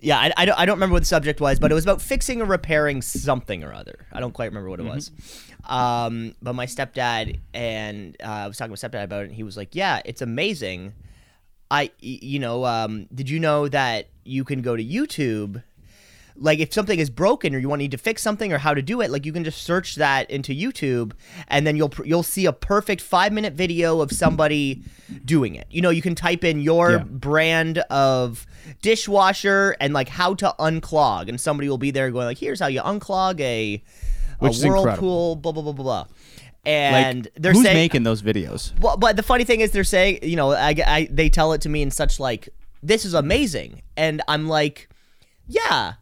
yeah, I, I, don't, I don't remember what the subject was, but it was about fixing or repairing something or other. I don't quite remember what it was. Um, but my stepdad and uh, I was talking to my stepdad about it, and he was like, "Yeah, it's amazing." I, you know, um, did you know that you can go to YouTube? Like, if something is broken or you want to need to fix something or how to do it, like you can just search that into YouTube, and then you'll you'll see a perfect five minute video of somebody doing it. You know, you can type in your Yeah. brand of dishwasher and like how to unclog, and somebody will be there going like, "Here's how you unclog a, a whirlpool." Blah blah blah blah blah. Like, And they're who's saying, making those videos? well, but the funny thing is, they're saying, you know, I, I they tell it to me in such like, this is amazing, and I'm like, yeah.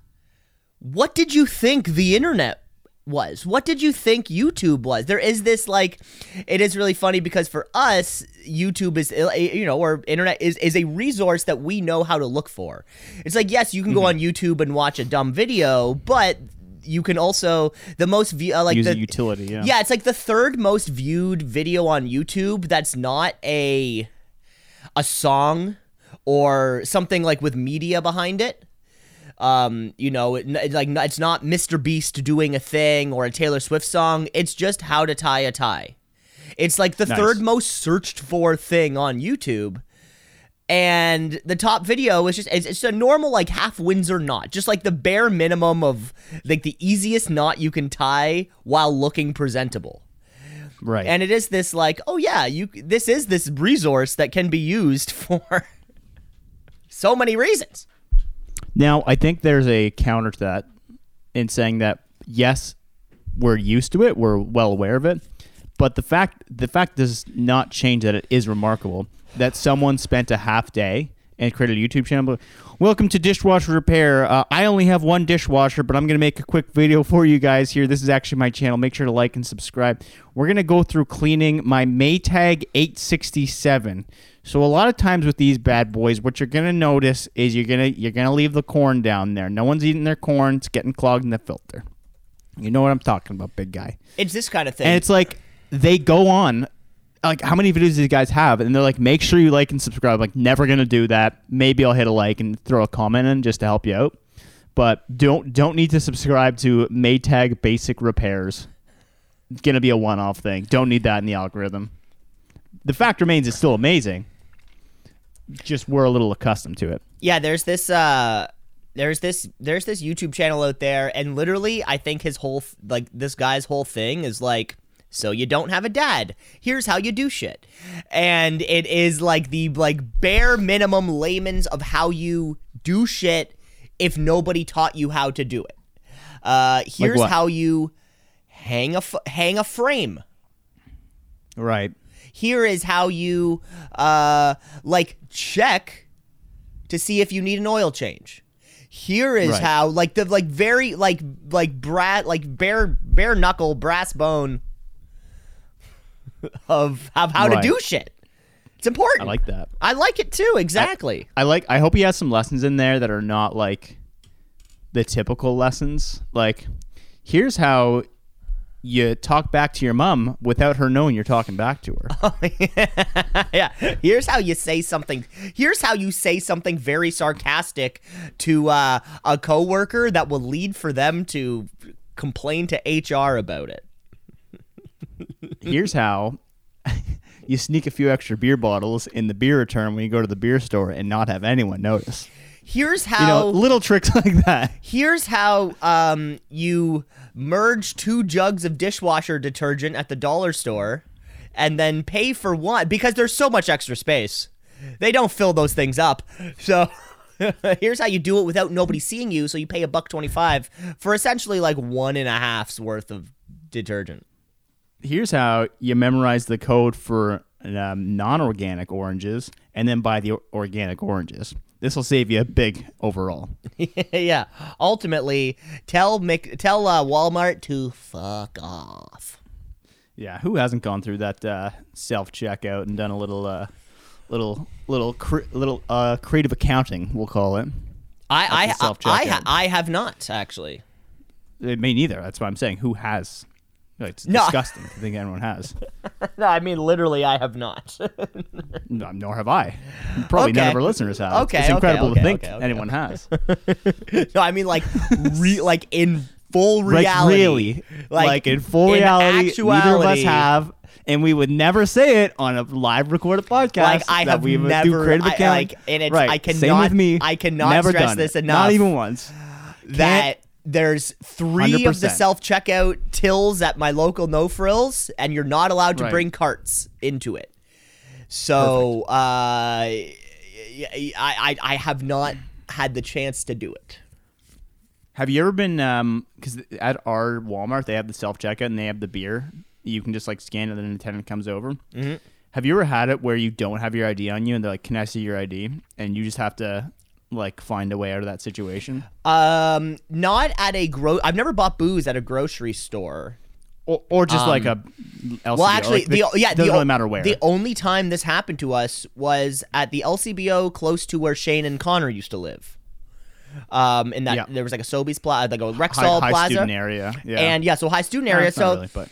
What did you think the internet was? What did you think YouTube was? There is this like, it is really funny because for us, YouTube is uh, you know, or internet is is a resource that we know how to look for. It's like yes, you can go on YouTube and watch a dumb video, but you can also the most view uh, like Use the utility, yeah. yeah, it's like the third most viewed video on YouTube that's not a a song or something like with media behind it. Um, you know, it, it's like it's not Mr. Beast doing a thing or a Taylor Swift song. It's just how to tie a tie. It's like the Nice. third most searched for thing on YouTube. And the top video is just it's, it's a normal like half Windsor knot, just like the bare minimum of like the easiest knot you can tie while looking presentable. Right. And it is this like, oh yeah, you this is this resource that can be used for so many reasons. Now, I think there's a counter to that in saying that yes, we're used to it, we're well aware of it, but the fact the fact does not change that it is remarkable that someone spent a half day and created a YouTube channel. Welcome to dishwasher repair. Uh, I only have one dishwasher, but I'm going to make a quick video for you guys here. This is actually my channel. Make sure to like and subscribe. We're going to go through cleaning my Maytag 867. So a lot of times with these bad boys, what you're going to notice is you're going to you're going to leave the corn down there. No one's eating their corn. It's getting clogged in the filter. You know what I'm talking about, big guy. It's this kind of thing. And it's like they go on. Like how many videos do you guys have? And they're like, make sure you like and subscribe. Like, never gonna do that. Maybe I'll hit a like and throw a comment in just to help you out. But don't don't need to subscribe to Maytag Basic Repairs. It's gonna be a one off thing. Don't need that in the algorithm. The fact remains, it's still amazing. Just we're a little accustomed to it. yeah, there's this uh there's this there's this YouTube channel out there and literally I think his whole like this guy's whole thing is like so you don't have a dad. Here's how you do shit. And it is like the like bare minimum layman's of how you do shit if nobody taught you how to do it. Uh here's what? how you hang a f- hang a frame. Right. Here is how you uh like check to see if you need an oil change. Here is Right. how like the like very like like brat like bare bare knuckle brass bone of of how Right. to do shit. It's important. I like that. I like it too. Exactly. I like. I hope he has some lessons in there that are not like the typical lessons. Like, here's how you talk back to your mom without her knowing you're talking back to her. yeah. Here's how you say something. Here's how you say something very sarcastic to uh, a coworker that will lead for them to complain to HR about it. Here's how you sneak a few extra beer bottles in the beer return when you go to the beer store and not have anyone notice. Here's how You know, little tricks like that. Here's how um, you merge two jugs of dishwasher detergent at the dollar store and then pay for one because there's so much extra space. They don't fill those things up. So here's how you do it without nobody seeing you. So you pay a buck 25 for essentially like one and a half's worth of detergent. Here's how you memorize the code for um, non-organic oranges and then buy the organic oranges. This will save you a big overall. yeah. Ultimately, tell Mc- tell uh, Walmart to fuck off. Yeah, who hasn't gone through that uh, self checkout and done a little, uh, little, little, cre- little uh, creative accounting? We'll call it. I I, I, I, ha- I have not actually. Uh, Me neither. That's what I'm saying. Who has It's No. disgusting. I think anyone has. No, I mean literally, I have not. No, nor have I. Probably none of our listeners have. Okay, It's incredible okay, to think okay, okay, anyone has. no, I mean like, re- like in full Like reality. really, like, Like, in full in reality, neither of us have, and we would never say it on a live recorded podcast. Like I that have we never, do I, like, and it's, right. I cannot, Same with me. I cannot never stress this enough. Not even once. that there's three of the self checkout tills at my local No Frills, and you're not allowed to Right. bring carts into it. So uh, I, I I have not had the chance to do it. Have you ever been? Um, because at our Walmart they have the self checkout and they have the beer. You can just like scan it and then the attendant comes over. Mm-hmm. Have you ever had it where you don't have your ID on you and they're like, "Can I see your ID?" and you just have to like find a way out of that situation? Um, not at a gro. I've never bought booze at a grocery store. Or, or just like a LCBO. Um, Well, actually, like, the, yeah, doesn't the, really matter where. The only time this happened to us was at the LCBO close to where Shane and Connor used to live. Um, in that Yeah. there was like a Sobeys plaza, like a Rexall high Plaza, student area. Yeah. and yeah, so high student area. So really, but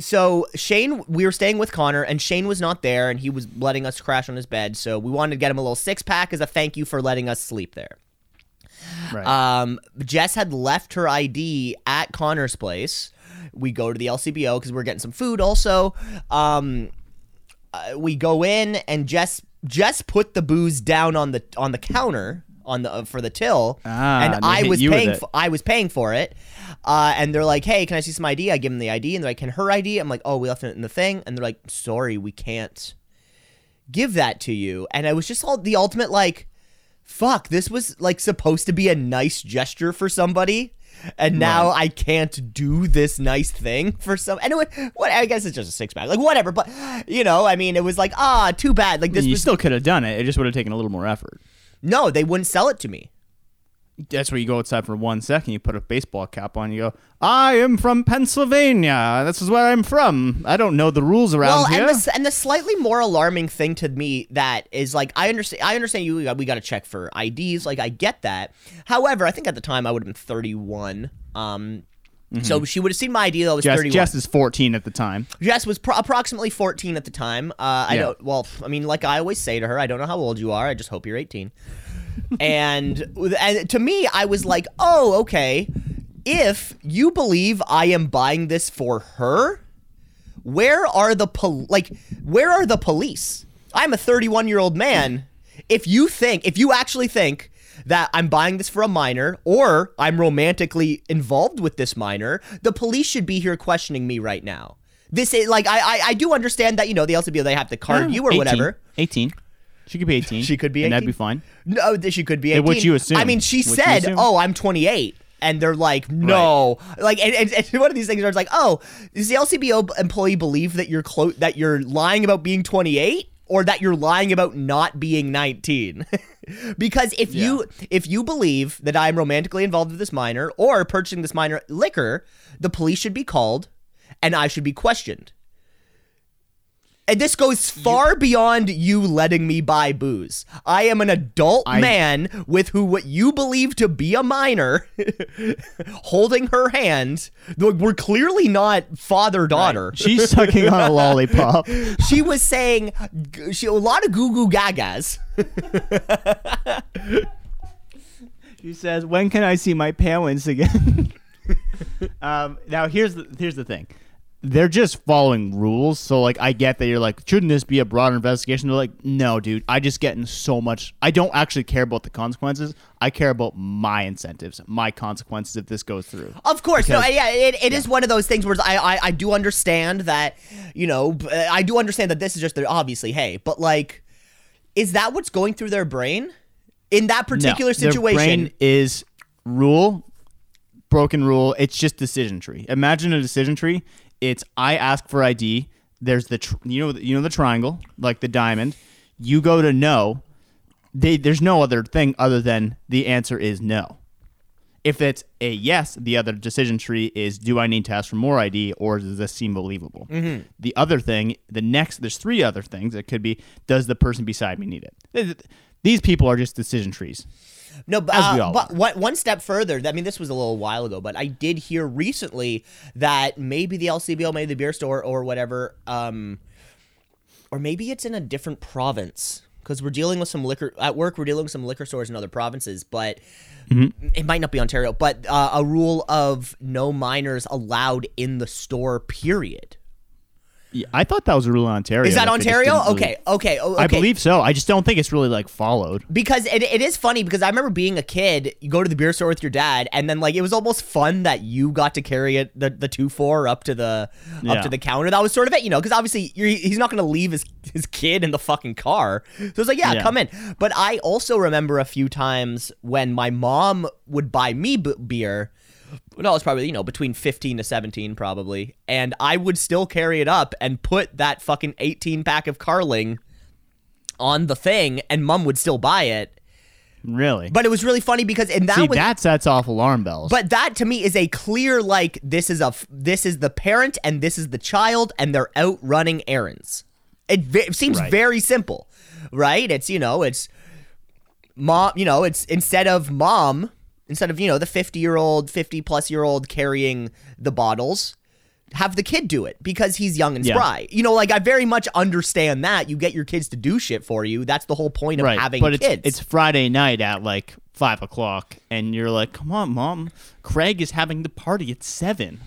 so Shane, we were staying with Connor, and Shane was not there, and he was letting us crash on his bed. So we wanted to get him a little six pack as a thank you for letting us sleep there. right. Um, Jess had left her ID at Connor's place. We go to the LCBO because we're getting some food. Also, um, uh, we go in and Jess Jess put the booze down on the on the counter on the uh, for the till, Ah, and and I was paying. For, I was paying for it, uh, and they're like, "Hey, can I see some ID?" I give them the ID, and they're like, "Can her ID?" I'm like, "Oh, we left it in the thing," and they're like, "Sorry, we can't give that to you." And I was just all the ultimate like fuck, this was like supposed to be a nice gesture for somebody. And now I can't do this nice thing for some. Anyway, what I guess it's just a six pack, like whatever. But you know, I mean, it was like ah, too bad. Like this you was still could have done it. It just would have taken a little more effort. No, they wouldn't sell it to me. That's where you go outside for one second. You put a baseball cap on. You go, "I am from Pennsylvania. This is where I'm from. I don't know the rules around Well, here." and the and the slightly more alarming thing to me that is like I understand I understand you we got, we got to check for IDs like I get that. However, I think at the time I would have been 31. Um so she would have seen my ID though I was Jess, 31. Jess is 14 at the time. Jess was pro- approximately 14 at the time. Uh, I Yeah. don't. Well, I mean, like I always say to her, I don't know how old you are. I just hope you're 18. and and to me, I was like, oh, okay. If you believe I am buying this for her, where are the pol- like where are the police? I'm a 31 year old man. If you think, if you actually think that I'm buying this for a minor or I'm romantically involved with this minor, the police should be here questioning me right now. This is like I I, I do understand that you know the LCBO they have to card you or 18. whatever. 18. She could be 18. She could be And that'd be fine. No, she could be 18. Would you assume? I mean, she said, "Oh, I'm 28." And they're like, no, like, and, and, and one of these things where it's like, oh, does the LCBO employee believe that you're that you're lying about being 28, or that you're lying about not being 19? because if you if you believe that I'm romantically involved with this minor or purchasing this minor liquor, the police should be called, and I should be questioned. And this goes far beyond you letting me buy booze. I am an adult I- man with who what you believe to be a minor holding her hand. We're clearly not father daughter. She's sucking on a lollipop. She was saying she, a lot of goo goo gagas. She says, "When can I see my parents again?" um, now here's the here's the thing. They're just following rules, so like I get that you're like, shouldn't this be a broader investigation? They're like, no, dude, I just get in so much. I don't actually care about the consequences. I care about my incentives, my consequences if this goes through. Of course, no, yeah, it, it is one of those things where I, I I do understand that, you know, I do understand that this is just their obviously, hey, but like, is that what's going through their brain in that particular No, their situation? brain is rule, broken rule. It's just decision tree. Imagine a decision tree. It's I ask for ID. There's the tr- you know you know the triangle like the diamond. You go to no. They, there's no other thing other than the answer is no. If it's a yes, the other decision tree is do I need to ask for more ID or does this seem believable? Mm-hmm. The other thing, the next, there's three other things. It could be does the person beside me need it? These people are just decision trees. No, but, uh, but what, one step further. I mean, this was a little while ago, but I did hear recently that maybe the LCBO, maybe the beer store or whatever, um, or maybe it's in a different province because we're dealing with some liquor at work. We're dealing with some liquor stores in other provinces, but Mm-hmm. it might not be Ontario. But uh, a rule of no minors allowed in the store. Period. Yeah, I thought that was a rule in Ontario. Is that like, they just Ontario? really- Okay, okay, okay. I believe so. I just don't think it's really like followed. because it, it is funny because I remember being a kid, you go to the beer store with your dad, and then like it was almost fun that you got to carry it the the two four up to the up Yeah. to the counter. That was sort of it, you know, because obviously you're, he's not going to leave his his kid in the fucking car. So it's like, yeah, Yeah. come in. But I also remember a few times when my mom would buy me b- beer. No, it's probably you know between fifteen to seventeen probably, and I would still carry it up and put that fucking eighteen pack of Carling on the thing, and mom would still buy it. Really. But it was really funny because and that See, was that sets off alarm bells. but that to me is a clear like this is a this is the parent and this is the child and they're out running errands. It, it seems Right. very simple, right? It's you know it's mom you know it's instead of mom instead of you know the 50 year old 50 plus year old carrying the bottles have the kid do it because he's young and Yeah. spry you know like i very much understand that you get your kids to do shit for you that's the whole point of right. having but kids it's it's Friday night at like five o'clock, and you're like, "Come on, mom. Craig is having the party at seven.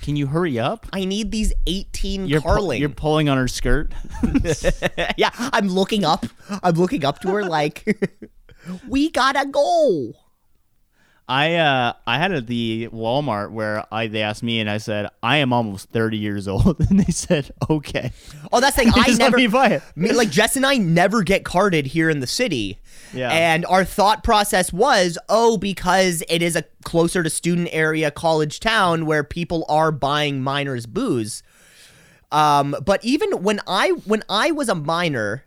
Can you hurry up?" i need these 18 You're pu- you're pulling on her skirt. yeah, I'm looking up. I'm looking up to her like, we gotta go. I uh I had at the Walmart where I they asked me and I said I am almost thirty years old and they said okay. Oh, that's the thing. I never me buy it. Me, like Jess and I never get carded here in the city. Yeah. And our thought process was, oh, because it is a closer to student area college town where people are buying minors booze. Um, but even when I when I was a minor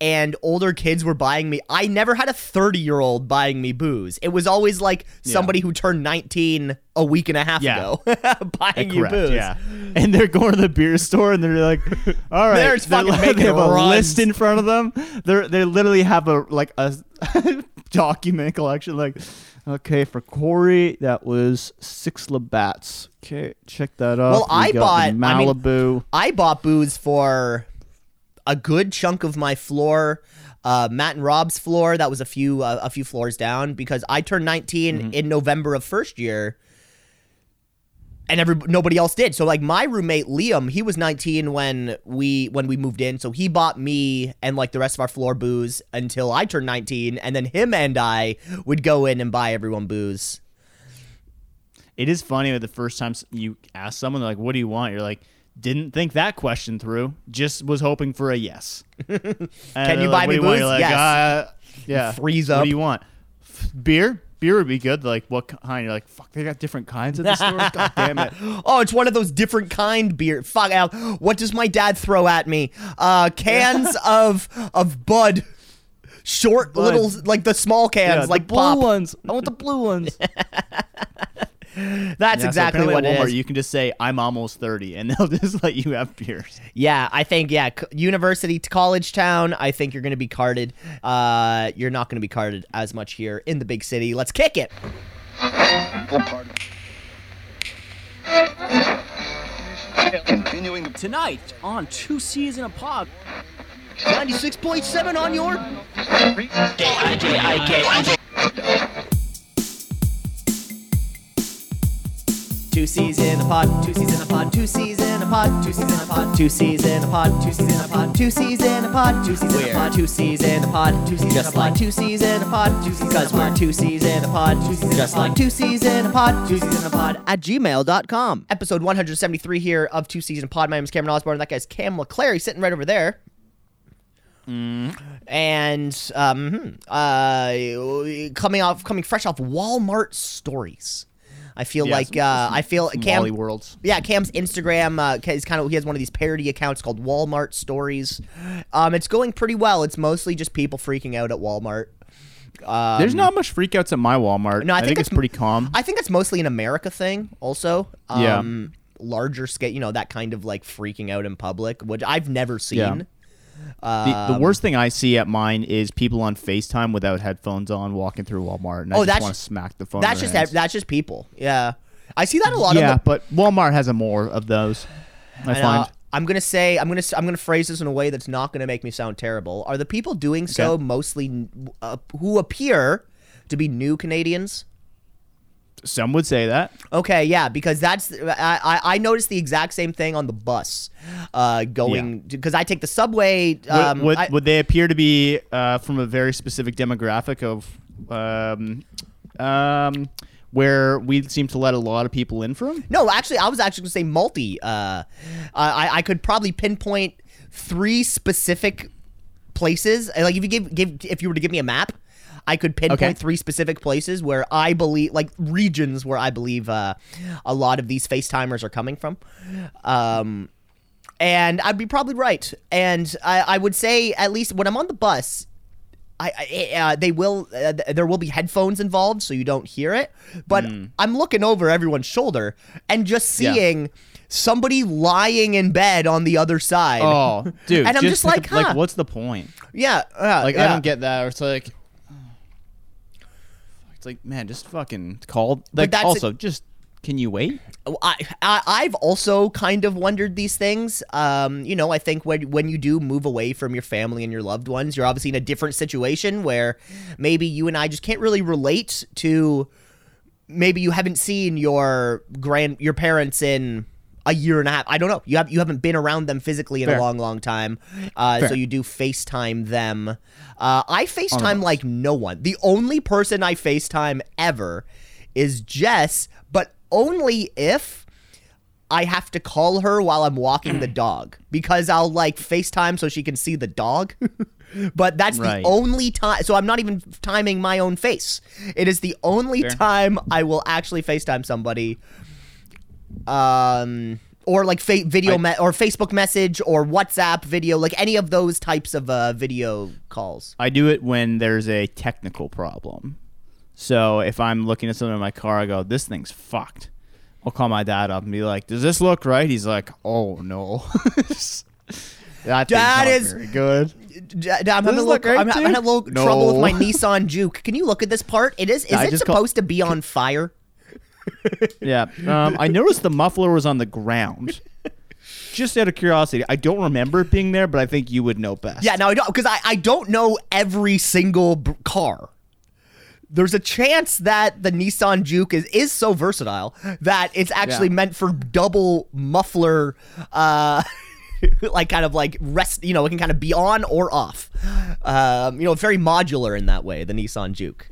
and older kids were buying me, I never had a 30 year old buying me booze. It was always like somebody who turned 19 a week and a half Yeah. ago buying you booze. Yeah. And they're going to the beer store and they're like, all right, They're fucking like- they have a runs. list in front of them. They're they literally have a like a document collection. Like, okay, for Corey, that was six Labatt's. Okay, check that out. Well, I bought- I mean- Malibu. I bought booze for a good chunk of my floor. Uh, Matt and Rob's floor. That was a few uh, a few floors down because I turned 19 Mm-hmm. in November of first year, and every nobody else did. So like my roommate Liam, he was 19 when we when we moved in. So he bought me and like the rest of our floor booze until I turned 19, and then him and I would go in and buy everyone booze. It is funny that the first time you ask someone, they're like, "What do you want?" You're like, "Didn't think that question through. Just was hoping for a yes." Can you buy me booze? Like, Yes. uh, yeah. Freeze up. What do you want? F- beer. Beer would be good. Like what kind? You're like, fuck. They got different kinds at the store. God damn it. Oh, it's one of those different kind beer. Fuck out. What does my dad throw at me? Uh, cans of of Bud. Short Bud. little like the small cans Yeah, like blue pop. ones. I want the blue ones. That's Yeah, exactly apparently what at it Walmart, is. You can just say, "I'm almost 30," and they'll just let you have beers. Yeah, I think yeah, university to college town. I think you're going to be carded. Uh, you're not going to be carded as much here in the big city. Let's kick it. Continuing Tonight on Two C's in a Pod. Ninety six point seven on your. Two C's in a pod, two C's in a pod, two C's in a pod, two C's in a pod, two C's in a pod, two C's in a pod, two C's in a pod, two C's in a pod, two C's in a pod, two C's just like two C's in a pod, two C's because we're two C's in a pod, two C's just like two C's in a pod, two C's in a pod at gmail.com. Episode 173 here of Two C's in a Pod. My name is Cameron Osborne, and that guy's Cam LeClary sitting right over there. And um, uh, coming off, coming fresh off Walmart stories. I feel Yeah, like some- uh, I feel Some Cam. Wally worlds. Yeah, Cam's Instagram uh, is kind of he has one of these parody accounts called Walmart Stories. Um, it's going pretty well. It's mostly just people freaking out at Walmart. Um, There's not much freakouts at my Walmart. No, I think it's it's- pretty calm. I think that's mostly an America thing. Also, Yeah. um, larger scale. You know that kind of like freaking out in public, which I've never seen. Yeah. The, the worst thing I see at mine is people on FaceTime without headphones on walking through Walmart, and I Oh, just that's- want to smack the phone. That's just hands. that's just people. Yeah, I see that a lot. yeah, the, but Walmart has a more of those. I find. uh, I'm gonna say I'm gonna I'm gonna phrase this in a way that's not gonna make me sound terrible. Are the people doing so Okay. mostly uh, who appear to be new Canadians? Some would say that. Okay, yeah, because that's I I, noticed the exact same thing on the bus, uh, going because I take the subway. Would, Um, would, I- would they appear to be uh, from a very specific demographic of um, um, where we seem to let a lot of people in from? No, actually, I was actually going to say multi. Uh, I I could probably pinpoint three specific places. Like if you give give if you were to give me a map, I could pinpoint Okay. three specific places where I believe, like regions where I believe uh, a lot of these FaceTimers are coming from. Um, and I'd be probably right. And I, I would say at least when I'm on the bus, I, I uh, they will uh, th- there will be headphones involved so you don't hear it but i'm looking over everyone's shoulder and just Yeah. seeing somebody lying in bed on the other side Oh, dude! And I'm just think like, of- like, huh. what's the point? yeah uh, Like, I don't get that. Or it's like, it's like, man, just fucking call. Like, that's also, just can you wait? I, I I've also kind of wondered these things. Um, you know, I think when when you do move away from your family and your loved ones, you're obviously in a different situation where maybe you and I just can't really relate to. Maybe you haven't seen your grand your parents in a year and a half. I don't know. You have you haven't been around them physically in a long, long time. Uh, so you do FaceTime them. Uh, I FaceTime like no one. The only person I FaceTime ever is Jess, but only if I have to call her while I'm walking the dog because I'll like FaceTime so she can see the dog. but that's Right. the only time. So I'm not even timing my own face. It is the only Fair. time I will actually FaceTime somebody. Um. Or like fa- video I- me- or Facebook message or WhatsApp video, like any of those types of uh, video calls. I do it when there's a technical problem. So if I'm looking at something in my car, I go, "This thing's fucked." I'll call my dad up and be like, "Does this look right?" He's like, "Oh no." that Dad is- very good. D- I'm having a little, right I'm to having a little trouble with my Nissan Juke. Can you look at this part? It is. Is I it just call- supposed to be on fire? Yeah. Um, I noticed the muffler was on the ground. Just out of curiosity, I don't remember it being there, but I think you would know best. Yeah, no, I don't because I, I don't know every single b- car. There's a chance that the Nissan Juke is, is so versatile that it's actually Yeah. meant for double muffler, uh, like kind of like rest. You know, it can kind of be on or off. Um, you know, very modular in that way. The Nissan Juke.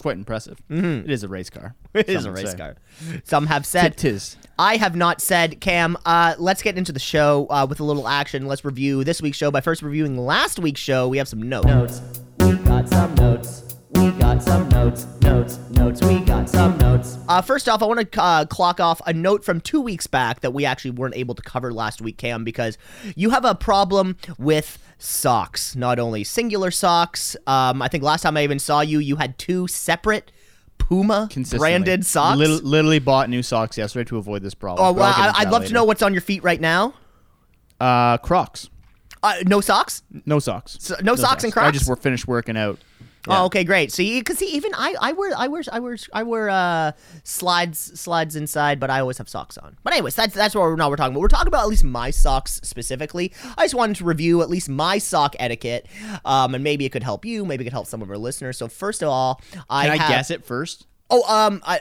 Quite impressive. It is a race car. Mm-hmm. It is a race say. car. Some have said Tis. I have not said, Cam. Uh, let's get into the show uh, with a little action. Let's review this week's show by first reviewing last week's show. We have some notes. notes. We got some notes. We got some notes. Notes. Notes. We got some notes. Uh, first off, I want to uh, clock off a note from two weeks back that we actually weren't able to cover last week, Cam, because you have a problem with socks. Not only singular socks. Um, I think last time I even saw you, you had two separate Puma branded socks. Lit- literally bought new socks yesterday to avoid this problem. oh, well, I'll get I- into I'd that love to know what's on your feet right now. Uh, Crocs. Uh, no socks. No socks. So- no socks and Crocs? I just were finished working out. Oh, okay, great. So, you, because see, even I, I wear, I wear, I wear, I wear uh, slides, slides inside, but I always have socks on. But anyways, that's that's what we're not we're talking about. We're talking about at least my socks specifically. I just wanted to review at least my sock etiquette, um, and maybe it could help you, maybe it could help some of our listeners. So first of all, I Can I have- guess it first? Oh, um, I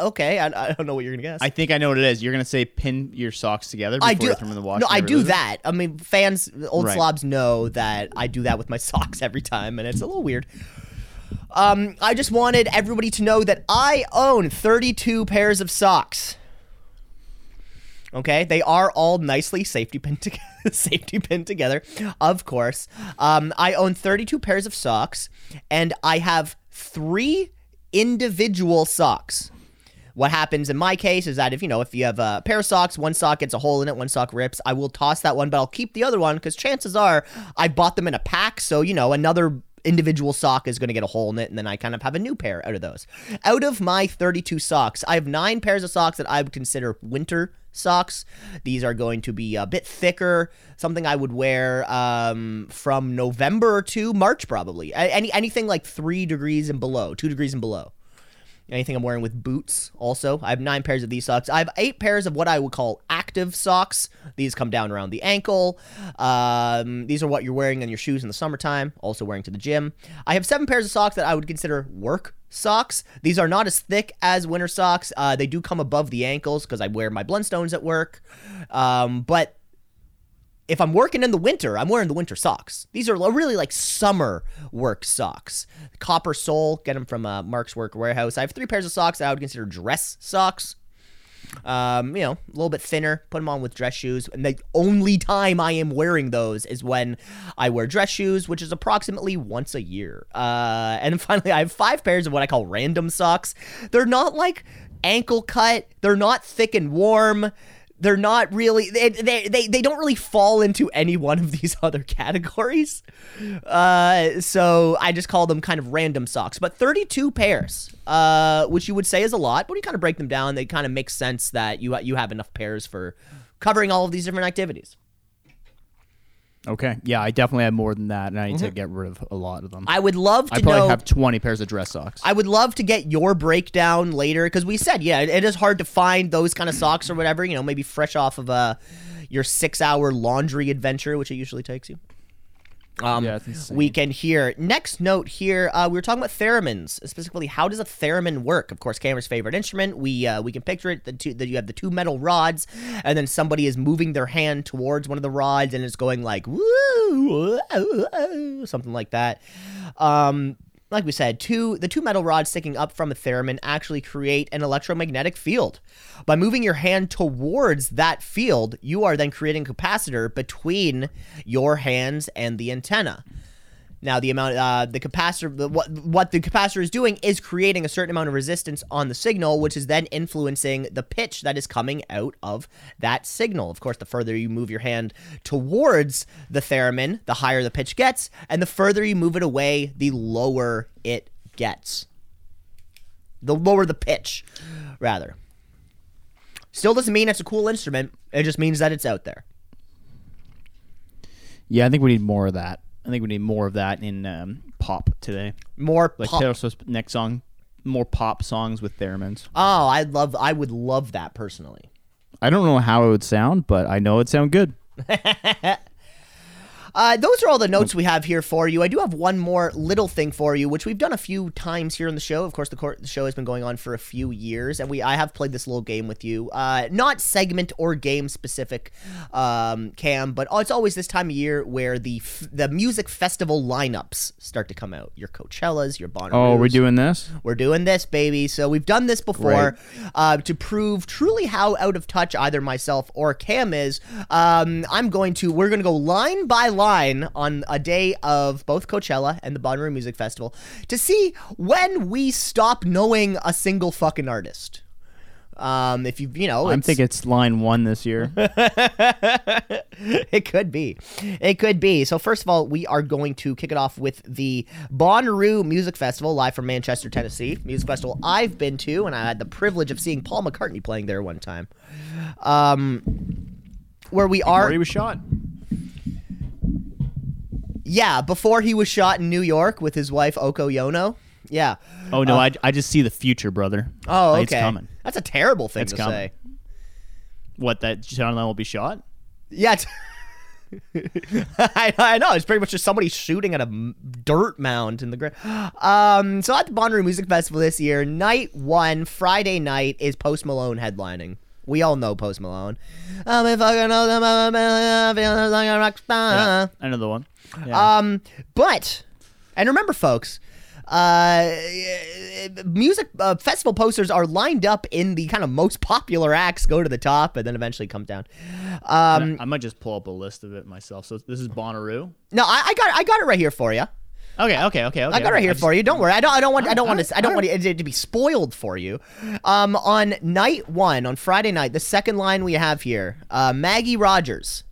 okay, I, I don't know what you're gonna guess. I think I know what it is. You're gonna say pin your socks together before I do. you throw them in the wash. no, I do that. I mean, fans, old Right. slobs know that I do that with my socks every time, and it's a little weird. Um, I just wanted everybody to know that I own 32 pairs of socks. Okay, they are all nicely safety pinned together. safety pinned together, of course. Um, I own 32 pairs of socks, and I have three individual socks. What happens in my case is that if you know if you have a pair of socks, one sock gets a hole in it, one sock rips, I will toss that one, but I'll keep the other one because chances are I bought them in a pack, so you know another individual sock is going to get a hole in it, and then I kind of have a new pair out of those. Out of my 32 socks, I have nine pairs of socks that I would consider winter socks. These are going to be a bit thicker, something I would wear um, from November to March, probably. Any anything like three degrees and below, two degrees and below. Anything I'm wearing with boots, also. I have nine pairs of these socks. I have eight pairs of what I would call active socks. These come down around the ankle. Um, these are what you're wearing on your shoes in the summertime, also wearing to the gym. I have seven pairs of socks that I would consider work socks. These are not as thick as winter socks. Uh, they do come above the ankles because I wear my Blundstones at work. Um, but if I'm working in the winter, I'm wearing the winter socks. These are really like summer work socks. Copper sole, get them from uh, Mark's Work Wearhouse. I have three pairs of socks that I would consider dress socks. Um, you know, a little bit thinner. Put them on with dress shoes, and the only time I am wearing those is when I wear dress shoes, which is approximately once a year. Uh, and finally, I have five pairs of what I call random socks. They're not like ankle cut. They're not thick and warm they're not really they, they they they don't really fall into any one of these other categories. Uh so i just call them kind of random socks. But 32 pairs uh which you would say is a lot but when you kind of break them down they kind of make sense that you you have enough pairs for covering all of these different activities Okay. Yeah, I definitely have more than that, and I need to get rid of a lot of them. i would love to I probably know have 20 pairs of dress socks. I would love to get your breakdown later because we said, yeah, it is hard to find those kind of socks or whatever. You know, maybe fresh off of uh, your six-hour laundry adventure, which it usually takes you. Um, Yeah, insane. weekend here. Next note here, uh, we were talking about theremins, specifically how does a theremin work? Of course, Cameron's favorite instrument. We uh, we can picture it. The two, that you have the two metal rods, and then somebody is moving their hand towards one of the rods, and it's going like woo, woo, woo, something like that. Um, like we said, two the two metal rods sticking up from a theremin actually create an electromagnetic field. By moving your hand towards that field, you are then creating a capacitor between your hands and the antenna. Now, the amount, uh, the capacitor, what what the capacitor is doing is creating a certain amount of resistance on the signal, which is then influencing the pitch that is coming out of that signal. Of course, the further you move your hand towards the theremin, the higher the pitch gets, and the further you move it away, the lower it gets. The lower the pitch, rather. Still doesn't mean it's a cool instrument. It just means that it's out there. yeah, I think we need more of that. I think we need more of that in um, pop today. More Like pop- Taylor Swift's next song, more pop songs with theremins. Oh, I love. I would love that personally. I don't know how it would sound, but I know it'd sound good. Uh, those are all the notes we have here for you. I do have one more little thing for you, which we've done a few times here on the show. Of course, the, cor- the show has been going on for a few years, and we I have played this little game with you. Uh, not segment or game specific, um, Cam, but it's always this time of year where the f- the music festival lineups start to come out. Your Coachellas, your Bonnaroo. Oh, we're doing this? We're doing this, baby. So we've done this before uh, to prove truly how out of touch either myself or Cam is. Um, I'm going to, we're going to go line by line on a day of both Coachella and the Bonnaroo Music Festival to see when we stop knowing a single fucking artist. Um, if you, you know, I'm it's- it's line one this year. it could be. It could be. So first of all, we are going to kick it off with the Bonnaroo Music Festival live from Manchester, Tennessee. Music festival I've been to, and I had the privilege of seeing Paul McCartney playing there one time. Um, where we are, Where he was shot. Yeah, before he was shot in New York with his wife Oko Yono. Yeah. Oh no, I, I just see the future, brother. Oh, okay. It's coming. That's a terrible thing It's to coming. say. What that John Lennon will be shot? Yeah. I know. It's pretty much just somebody shooting at a dirt mound in the ground. Um, so at the Bonnaroo Music Festival this year, night one, Friday night, is Post Malone headlining. We all know Post Malone. I'm a fucking know them, I'm a- feeling like a rock star. Another one. Yeah. Um, but and remember, folks, uh, music uh, festival posters are lined up in the kind of most popular acts go to the top and then eventually come down. Um, I might just pull up a list of it myself. So this is Bonnaroo. no, I, I got I got it right here for you. Okay, okay, okay, okay. I got it right here just- for you. Don't worry. I don't. I don't want. I don't want to. I don't want it to be spoiled for you. Um, on night one, on Friday night, the second line we have here, uh, Maggie Rogers.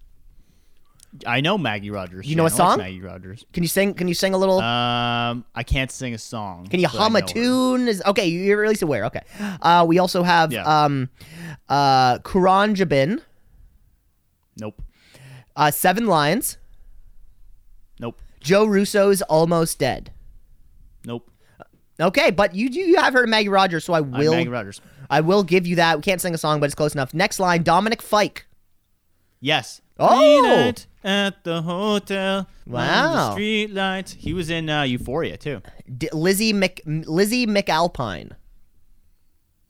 I know Maggie Rogers. You know a. I like song? Maggie Rogers. Can you sing? Can you sing a little? Um, I can't sing a song. Can you hum a tune? Is okay. You're at least aware. Okay. Uh, we also have Yeah. um, Uh, Khruangbin, Nope. uh, Seven Lions, Nope. Joe Russo's Almost Dead. Nope. Okay, but you you have heard of Maggie Rogers, so I will Maggie Rogers. I will give you that. We can't sing a song, but it's close enough. Next line, Dominic Fike. Yes. Oh! Night at the hotel. Wow. Street lights. He was in uh, Euphoria too. D- Lizzy Mc Lizzy McAlpine.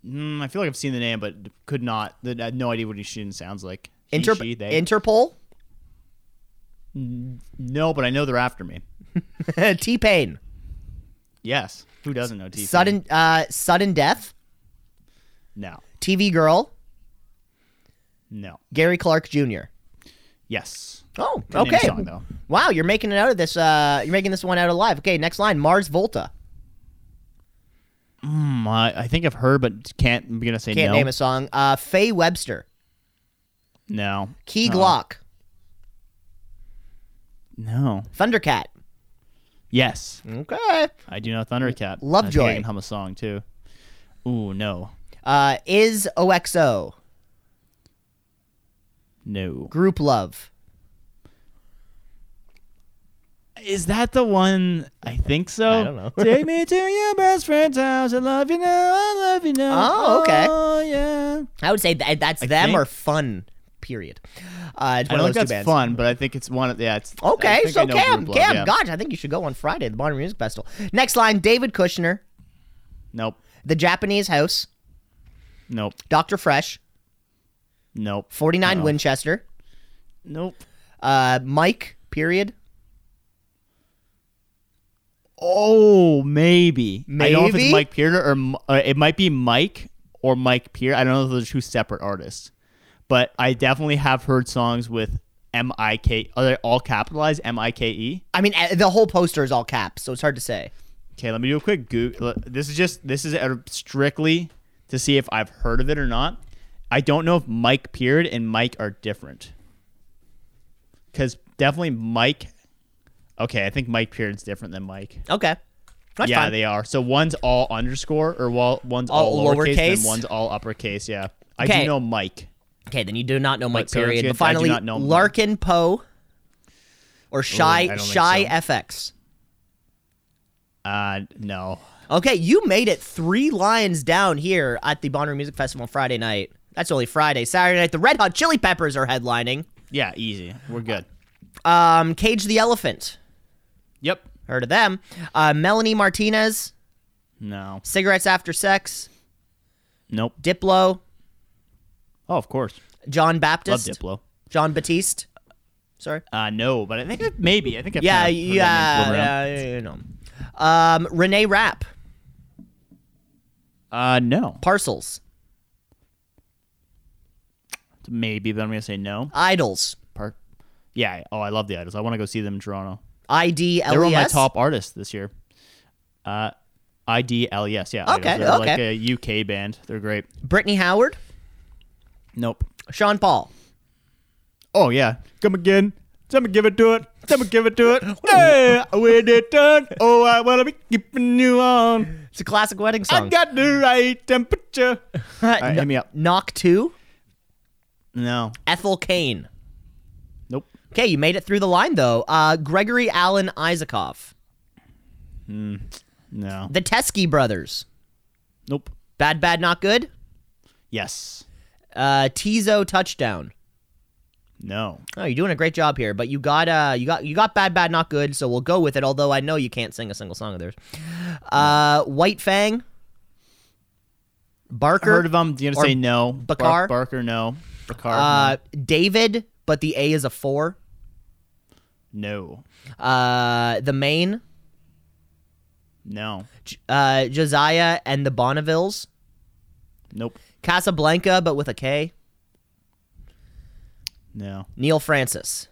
Mm, I feel like I've seen the name, but could not. I had no idea what he she sounds like. He, Inter- she. Interpol. No, but I know they're after me. T Pain. Yes. Who doesn't know T? Sudden uh, sudden death. No. TV girl. No. Gary Clark Jr. Yes. Oh, name okay. song, though. Wow, you're making it out of this. Uh, you're making this one out alive. Okay, next line, Mars Volta. Mm, I, I think I've heard, but can't. I'm gonna say Can't no. name a song. Uh, Faye Webster. No. Key No. Glock. No. Thundercat. Yes. Okay. I do know Thundercat. I Lovejoy. think I can hum a song too. Ooh, no. Uh, is OXO. No. Grouplove. Is that the one? I think so. I don't know. Take me to your best friend's house. I love you now. I love you now. Oh, okay. Oh, yeah. I would say that that's I them think- or Fun. Period. Uh, it's I one don't of think that's fun, but I think it's one of yeah. It's Okay, so Cam, Cam, yeah. gosh, I think you should go on Friday the Modern Music Festival. Next line, David Kushner, Nope. The Japanese House, Nope. Dr. Fresch, Nope. 49 Uh-oh. Winchester, Nope. uh, Mike, period. Oh, maybe. maybe. I don't know if it's Mike Pearder or M- uh, it might be Mike or Mike Peer. I don't know if those are two separate artists, but I definitely have heard songs with M I K. Are they all capitalized? M I K E. I mean, uh, the whole poster is all caps, so it's hard to say. Okay, let me do a quick Google. This is just this is strictly to see if I've heard of it or not. I don't know if Mike Peard and Mike are different. Because definitely Mike. Okay, I think Mike Peard's different than Mike. Okay. That's yeah, fine. they are. So one's all underscore, or one's All all, lowercase, lowercase? and one's all uppercase. Yeah, I do know Mike. Okay, then you do not know Mike, But period. But. I do finally, Larkin Poe or Shy I Shy so. FX. Uh, no. Okay, you made it three lines down here at the Bonnaroo Music Festival on Friday night. That's only Friday. Saturday night, the Red Hot Chili Peppers are headlining. Yeah, easy. We're good. Um, Cage the Elephant. Yep. Heard of them. Uh, Melanie Martinez. No. Cigarettes After Sex. Nope. Diplo. Oh, of course. John Baptist. Love. Diplo. Jon Batiste. Sorry. Uh, no, but I think I, maybe I think I've Yeah, kind of heard that name yeah, yeah, you know. Um, Renee Rapp. Uh, no. Parcels. Maybe, but I'm gonna say no. IDLES. Part. Yeah. Oh, I love the IDLES. I want to go see them in Toronto. ID They're one of my top artists this year. Uh, IDLES. Yeah. IDLES. Okay, They're like a UK band. They're great. Brittany Howard. Nope. Sean Paul. Oh yeah. Come again. Someone give it to it. Someone give it to it. Hey, when it done. Oh, I wanna be keeping you on. It's a classic wedding song. I got the right temperature. All right, hit me up. Knock two. No. Ethel Cain. Nope. Okay, you made it through the line though. Uh, Gregory Alan Isakov. No. The Teskey brothers. Nope. Bad, bad, not good. Yes. Uh, Teezo Touchdown. No. Oh, you're doing a great job here, but you got uh, you got you got bad, bad, not good. So we'll go with it. Although I know you can't sing a single song of theirs. Uh, White Fang. Barker. Heard of them? Do you gonna say no? Bar- Bakar? Barker, no. Bakar, Uh, David, but the A is a four. no. Uh, the main. No. J- Uh, Josiah and the Bonnevilles. Nope. Casablanca, but with a K. No. Neal Francis.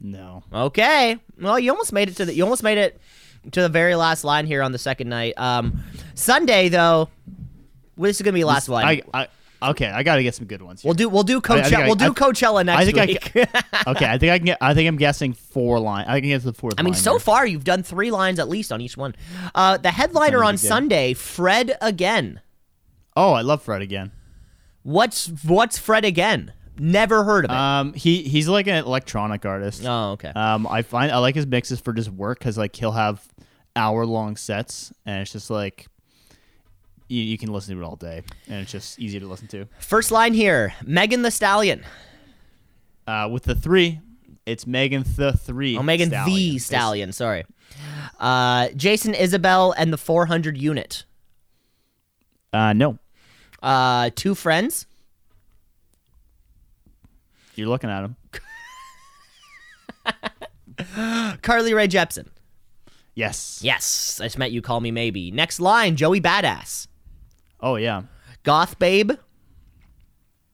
No. Okay. Well, you almost made it to the. You almost made it to the very last line here on the second night. Um, Sunday though. well, This is gonna be the last line. I, I okay. I gotta get some good ones. Here. we'll do. We'll do I Coachella. think I- we'll do I- Coachella next I think I week. okay. I think I can get. I think I'm guessing four line. I can get to the fourth. I mean, so far you've done three lines at least on each one. Uh, the headliner on. Sunday, Fred again. Oh, I love Fred again. What's what's Fred again? Never heard of it. Um, he he's like an electronic artist. oh, okay. Um, I find I like his mixes for just work because like he'll have hour long sets and it's just like you, you can listen to it all day and it's just easy to listen to. First line here: Megan the Stallion. Uh, with the three, it's Megan the three. Oh, Megan Stallion. the Stallion. Sorry. Uh, Jason Isbell and the 400 unit. Uh, no, Uh, two friends. you're looking at him. Carly Rae Jepsen. Yes. Yes, I just meant you call me maybe. Next line: Joey Badass. Oh yeah. Goth Babe.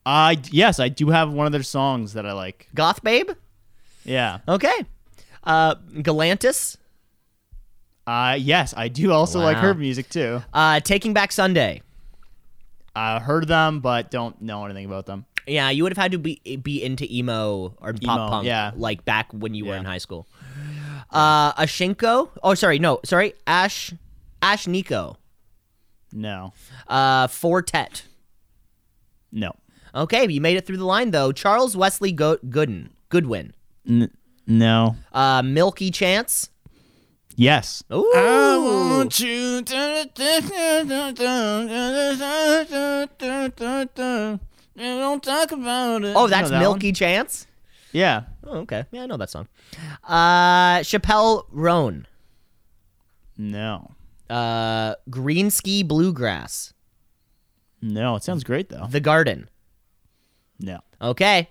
I yes, I do have one of their songs that I like. Goth Babe. Yeah. Okay. Uh, Galantis. Uh, yes, I do also like her music too. Uh, Taking Back Sunday. I heard them, but don't know anything about them. Yeah, you would have had to be be into emo or pop punk, yeah. like back when you were in high school. Uh, Ashinko. Oh, sorry, no, sorry, Ash, Ash Nico. No, Uh, Four Tet. no, Okay, you made it through the line though. Charles Wesley Go- Gooden, Goodwin. N- no. Uh, Milky Chance. Yes. Ooh. you to. Don't talk about it. Oh, that's that Milky one? Chance. Yeah. Oh, okay. Yeah, I know that song. Uh, Chappell Roan. No. Uh, Greensky Bluegrass. No. It sounds great though. The Garden. No. Okay.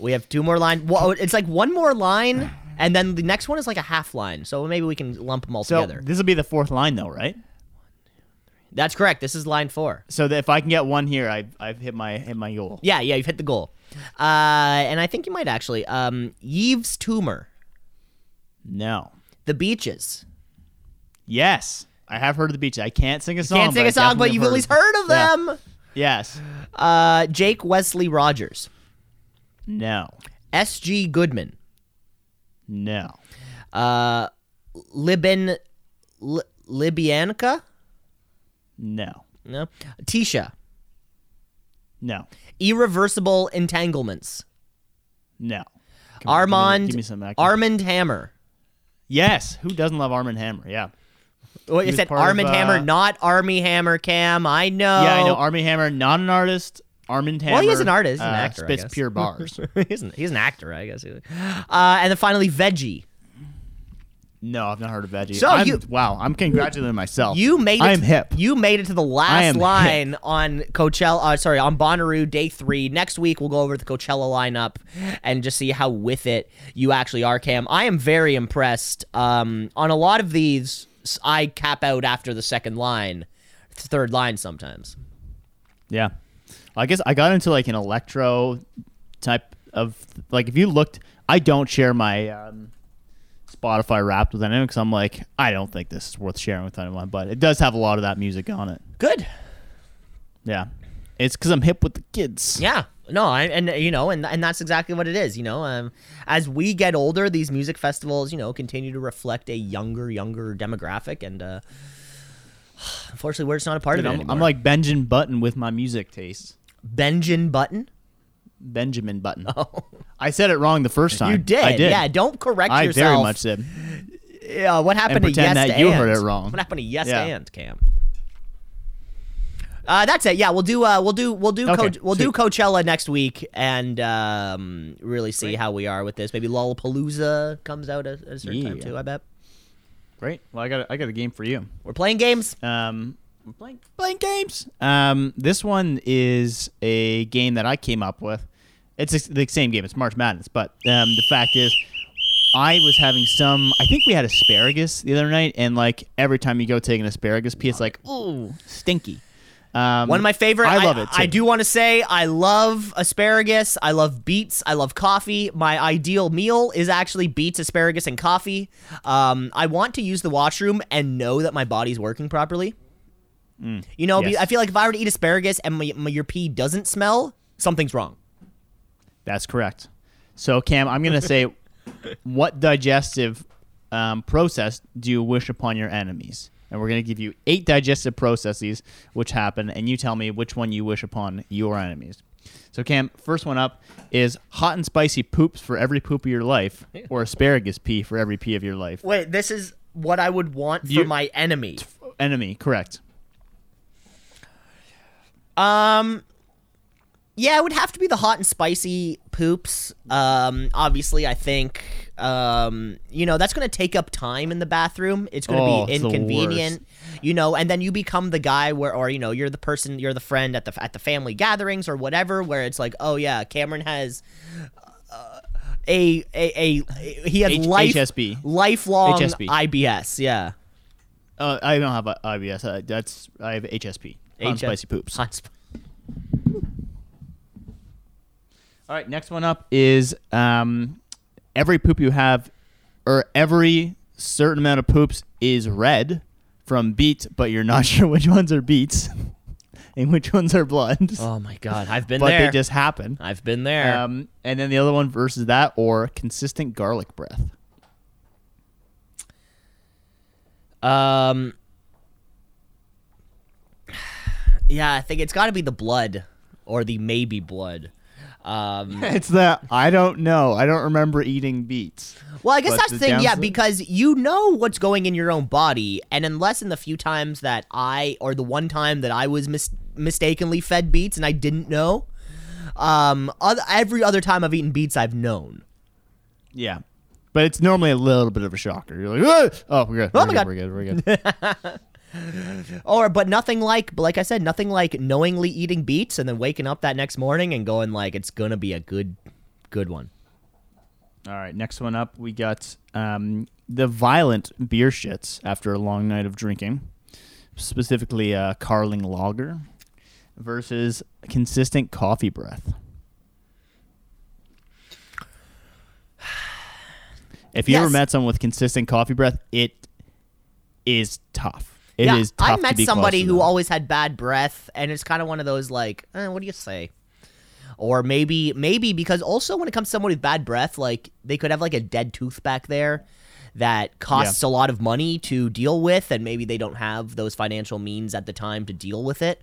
We have two more line. Well, it's like one more line, and then the next one is like a half line. So maybe we can lump them all So together. this will be the fourth line though, right? That's correct. This is line four. So that if I can get one here, I've I've hit my hit my goal. Yeah, yeah, you've hit the goal. Uh, and I think you might actually. Um, Yves Tumor, No. The Beaches. Yes. I have heard of the Beaches. I can't sing a song. Can't sing a song, but you've at least heard of Yeah. them. Yes. Uh, Jake Wesley Rogers, No. S.G. Goodman, No. uh, Libin, Li- Libianca, No. no, Tisha, No. Irreversible Entanglements, No. Come on, give me- Armand, Give me, some. Armand Hammer. yes. Who doesn't love Armand Hammer? Yeah. Well, you said part of, Armand Hammer, uh, not Armie Hammer Cam. I know. Yeah, I know. Armie Hammer, not an artist. Armand Hammer. Well, he is an artist. He's an uh, actor, Spits pure bars. he's, an, he's an actor, I guess. Uh, and then finally, Veggie. no, I've not heard of Veggie. So I'm- you- wow, I'm congratulating myself. You made it. I am to- hip. You made it to the last line on Coachella. Uh, sorry, on Bonnaroo day three. Next week we'll go over the Coachella lineup and just see how with it you actually are, Cam. I am very impressed. Um, on a lot of these, I cap out after the second line, third line sometimes. Yeah. I guess I got into like an electro type of like if you looked I don't share my um, Spotify Wrapped with anyone because I'm like I don't think this is worth sharing with anyone, but it does have a lot of that music on it. Good. Yeah, it's because I'm hip with the kids. Yeah. No, I, and uh, you know, and and that's exactly what it is. You know, um, as we get older, these music festivals, you know, continue to reflect a younger, younger demographic, and uh, unfortunately, we're just not a part Dude, of it I'm. I'm like Benjamin Button with my music taste. Benjamin Button. Benjamin Button. I said it wrong the first time. You did. I did. Yeah. Don't correct I yourself. I very much did. Yeah. What happened to pretend yes that to you and? heard it wrong. What happened to yes Yeah. and Cam? Uh, that's it. Yeah, we'll do. Uh, we'll do. We'll do. Okay, Coach, we'll do. Coachella next week, and um, really see how we are with this. Maybe Lollapalooza comes out at, at a certain time too. I bet Great. Well, I got a, I got a game for you. we're playing games. Um, we're playing playing games. Um, this one is a game that I came up with. It's the same game. It's March Madness, but um, the fact is, I was having some. I think we had asparagus the other night, and like every time you go take an asparagus it's like ooh stinky. Um, One of my favorite. I love it. I do want to say I love asparagus. I love beets. I love coffee. My ideal meal is actually beets, asparagus, and coffee. Um, I want to use the washroom and know that my body's working properly. You know, Mm. yes. I feel like if I were to eat asparagus and my, my, your pee doesn't smell, something's wrong. That's correct. So, Cam, I'm going to say, what digestive um, process do you wish upon your enemies? And we're going to give you eight digestive processes which happen, and you tell me which one you wish upon your enemies. So, Cam, first one up is hot and spicy poops for every poop of your life, or asparagus pee for every pee of your life. Wait, this is what I would want for You- my enemy. Enemy, correct. Um, yeah, it would have to be the hot and spicy poops. Um, obviously, I think um, you know that's going to take up time in the bathroom. It's going to Oh, be inconvenient, you know. And then you become the guy where, or you know, you're the person, you're the friend at the at the family gatherings or whatever, where it's like, oh yeah, Cameron has. Uh, a, a a he has H- life HSP. lifelong HSP. IBS yeah Uh, I don't have IBS. Uh, that's I have HSP. Hot and spicy poops. Hot sp- All right, next one up is um, every poop you have, or every certain amount of poops is red from beet, but you're not sure which ones are beets and which ones are blood. oh my god I've been but there But they just happen. I've been there Um, and then the other one versus that, or consistent garlic breath. Um. Yeah, I think it's got to be the blood or the maybe blood. Um, It's that I don't know. I don't remember eating beets. well, I guess But that's the thing, yeah, because you know what's going in your own body, and unless in the few times that I, or the one time that I was mis- mistakenly fed beets and I didn't know, um, other, every other time I've eaten beets, I've known. Yeah. But it's normally a little bit of a shocker. You're like, "Ah!" oh, we're good. Oh we're my good, God. We're good. We're good. Or, but nothing like, but like I said, nothing like knowingly eating beets and then waking up that next morning and going like, it's gonna be a good, good one. All right, next one up, we got um, the violent beer shits after a long night of drinking, specifically uh, Carling Lager versus consistent coffee breath. If you ever met someone with consistent coffee breath, it is tough. It is yeah, tough I met somebody who always had bad breath, and it's kind of one of those like, eh, what do you say? Or maybe, maybe because also when it comes to someone with bad breath, like they could have like a dead tooth back there that costs a lot of money to deal with, and maybe they don't have those financial means at the time to deal with it.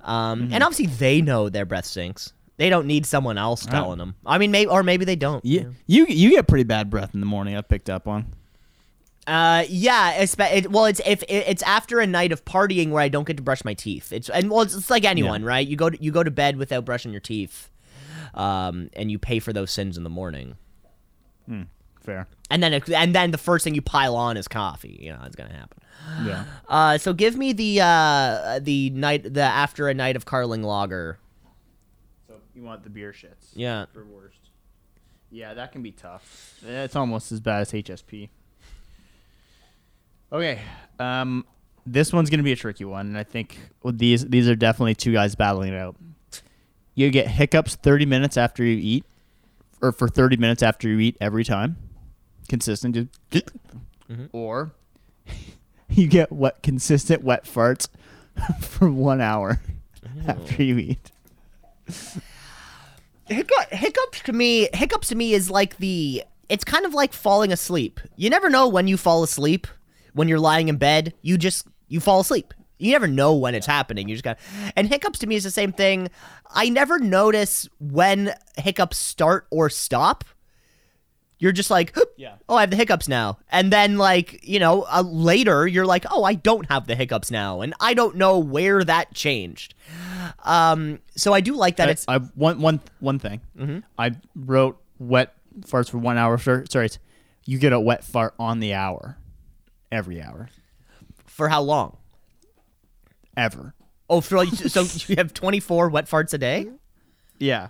Um, Mm-hmm. And obviously, they know their breath stinks. They don't need someone else telling them. I mean, maybe or maybe they don't. Yeah, you you get pretty bad breath in the morning. I've picked up on. Uh, yeah. Espe- it, well, it's if it, it's after a night of partying where I don't get to brush my teeth. It's and well, it's, it's like anyone, right? You go to, you go to bed without brushing your teeth, um, and you pay for those sins in the morning. Fair. And then it, and then the first thing you pile on is coffee. You know, it's gonna happen. Yeah. Uh, so give me the uh the night the after a night of Carling Lager. So you want the beer shits? Yeah. For worst. Yeah, that can be tough. It's almost as bad as HSP. Okay. Um, this one's gonna be a tricky one, and I think well, these these are definitely two guys battling it out. You get hiccups thirty minutes after you eat, or for thirty minutes after you eat every time, consistent. Just or you get wet, consistent wet farts for one hour after you eat. Hiccup, hiccups to me, hiccups to me is like the. It's kind of like falling asleep. You never know when you fall asleep. When you're lying in bed, you just you fall asleep. You never know when it's happening. You just got. And hiccups to me is the same thing. I never notice when hiccups start or stop. You're just like, Yeah. oh, I have the hiccups now. And then, like, you know, uh, later you're like, oh, I don't have the hiccups now. And I don't know where that changed. Um, so I do like that I, it's. I one one one thing. I wrote wet farts for one hour. Sorry, sorry, it's, you get a wet fart on the hour, every hour, for how long? ever. Oh, for like, so you have 24 wet farts a day? Yeah,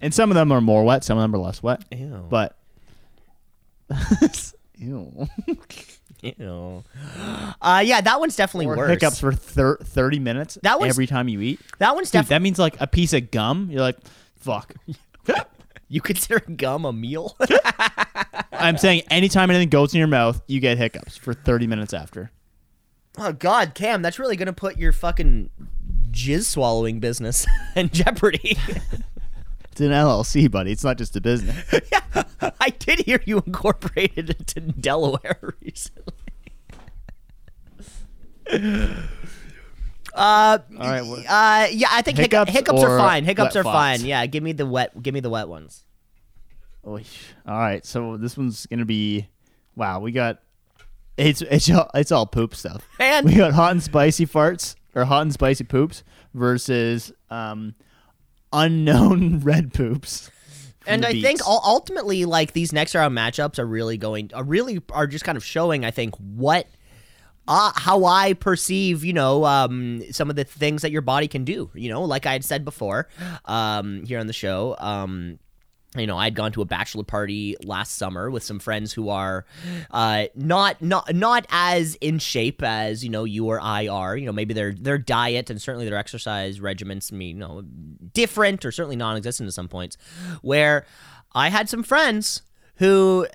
and some of them are more wet, some of them are less wet. Ew. But ew. Ew. Uh, yeah, that one's definitely Or worse. hiccups for thir- thirty minutes. That one's- every time you eat. That one's definitely. that means like a piece of gum. You're like, fuck. You consider gum a meal? I'm saying anytime anything goes in your mouth, you get hiccups for 30 minutes after. oh God, Cam, that's really gonna put your fucking jizz swallowing business in jeopardy. It's an LLC, buddy. It's not just a business. yeah, I did hear you incorporated into Delaware recently. Uh, All right. Well, uh, yeah, I think hiccups, Hiccups hiccups are fine. Hiccups are fine. Yeah, give me the wet. Give me the wet ones. Oy. all right. So this one's gonna be. Wow. We got. It's it's all, it's all poop stuff. And- we got hot and spicy farts or hot and spicy poops versus um unknown red poops. And I think ultimately, like these next round matchups are really going, are really are just kind of showing. I think what, uh, how I perceive, you know, um, some of the things that your body can do. You know, like I had said before, um, here on the show, um. You know, I'd gone to a bachelor party last summer with some friends who are uh, not not not as in shape as you know you or I are. You know, maybe their their diet and certainly their exercise regimens, me, you know, different or certainly non-existent at some points. Where I had some friends who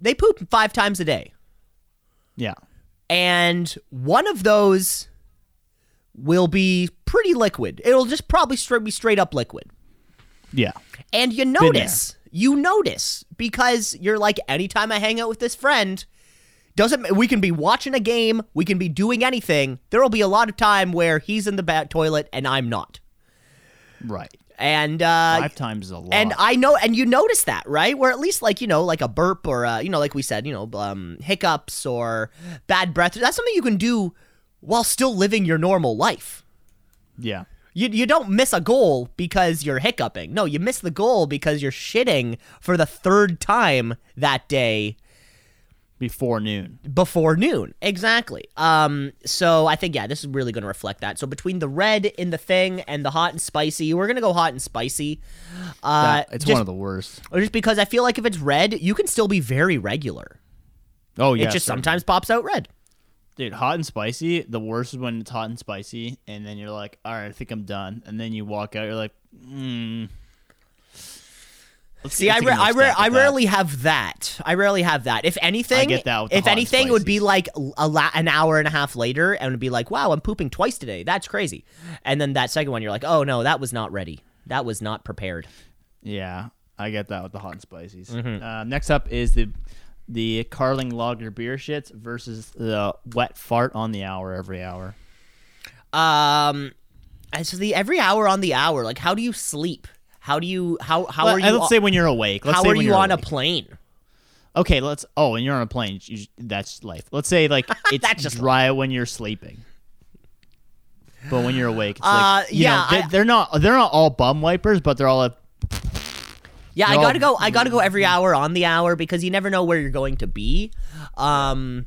they poop five times a day, yeah. and one of those will be pretty liquid. It'll just probably straight be straight up liquid. Yeah. And you notice, you notice because you're like, anytime I hang out with this friend, doesn't we can be watching a game, we can be doing anything. There will be a lot of time where he's in the bat toilet and I'm not. Right. And uh, Five times a lot. and I know, and you notice that, right? Where at least like you know, like a burp or uh, you know, like we said, you know, um, hiccups or bad breath. That's something you can do while still living your normal life. yeah. You, you don't miss a goal because you're hiccuping. No, you miss the goal because you're shitting for the third time that day Before noon. before noon. Exactly. Um, so I think yeah, this is really going to reflect that. So between the red in the thing and the hot and spicy, we're going to go hot and spicy. Uh, That- it's just, one of the worst. or just because I feel like if it's red, you can still be very regular. Oh yeah. it just certainly. sometimes pops out red. Dude, hot and spicy. The worst is when it's hot and spicy, and then you're like, "All right, I think I'm done," and then you walk out. You're like, "Hmm." Let's See, I, ra- I, ra- I rarely have that. I rarely have that. If anything, get that with the if anything, it would be like a la- an hour and a half later, and it'd be like, "Wow, I'm pooping twice today. That's crazy." And then that second one, you're like, "Oh no, that was not ready. That was not prepared." Yeah, I get that with the hot and spices. Mm-hmm. Uh, next up is the the Carling Lager beer shits versus the wet fart on the hour every hour. Um, so the every hour on the hour, like, how do you sleep? How do you how how Let- are you? let's say when you're awake. Let's how say are when you you're on a plane? Okay, let's. Oh, and you're on a plane. You, that's life. Let's say like it's That's just dry when you're sleeping, but when you're awake, it's Uh, like you yeah, know they, they're not they're not all bum wipers, but they're all Yeah, I gotta go. I gotta go every hour on the hour because you never know where you're going to be. Um,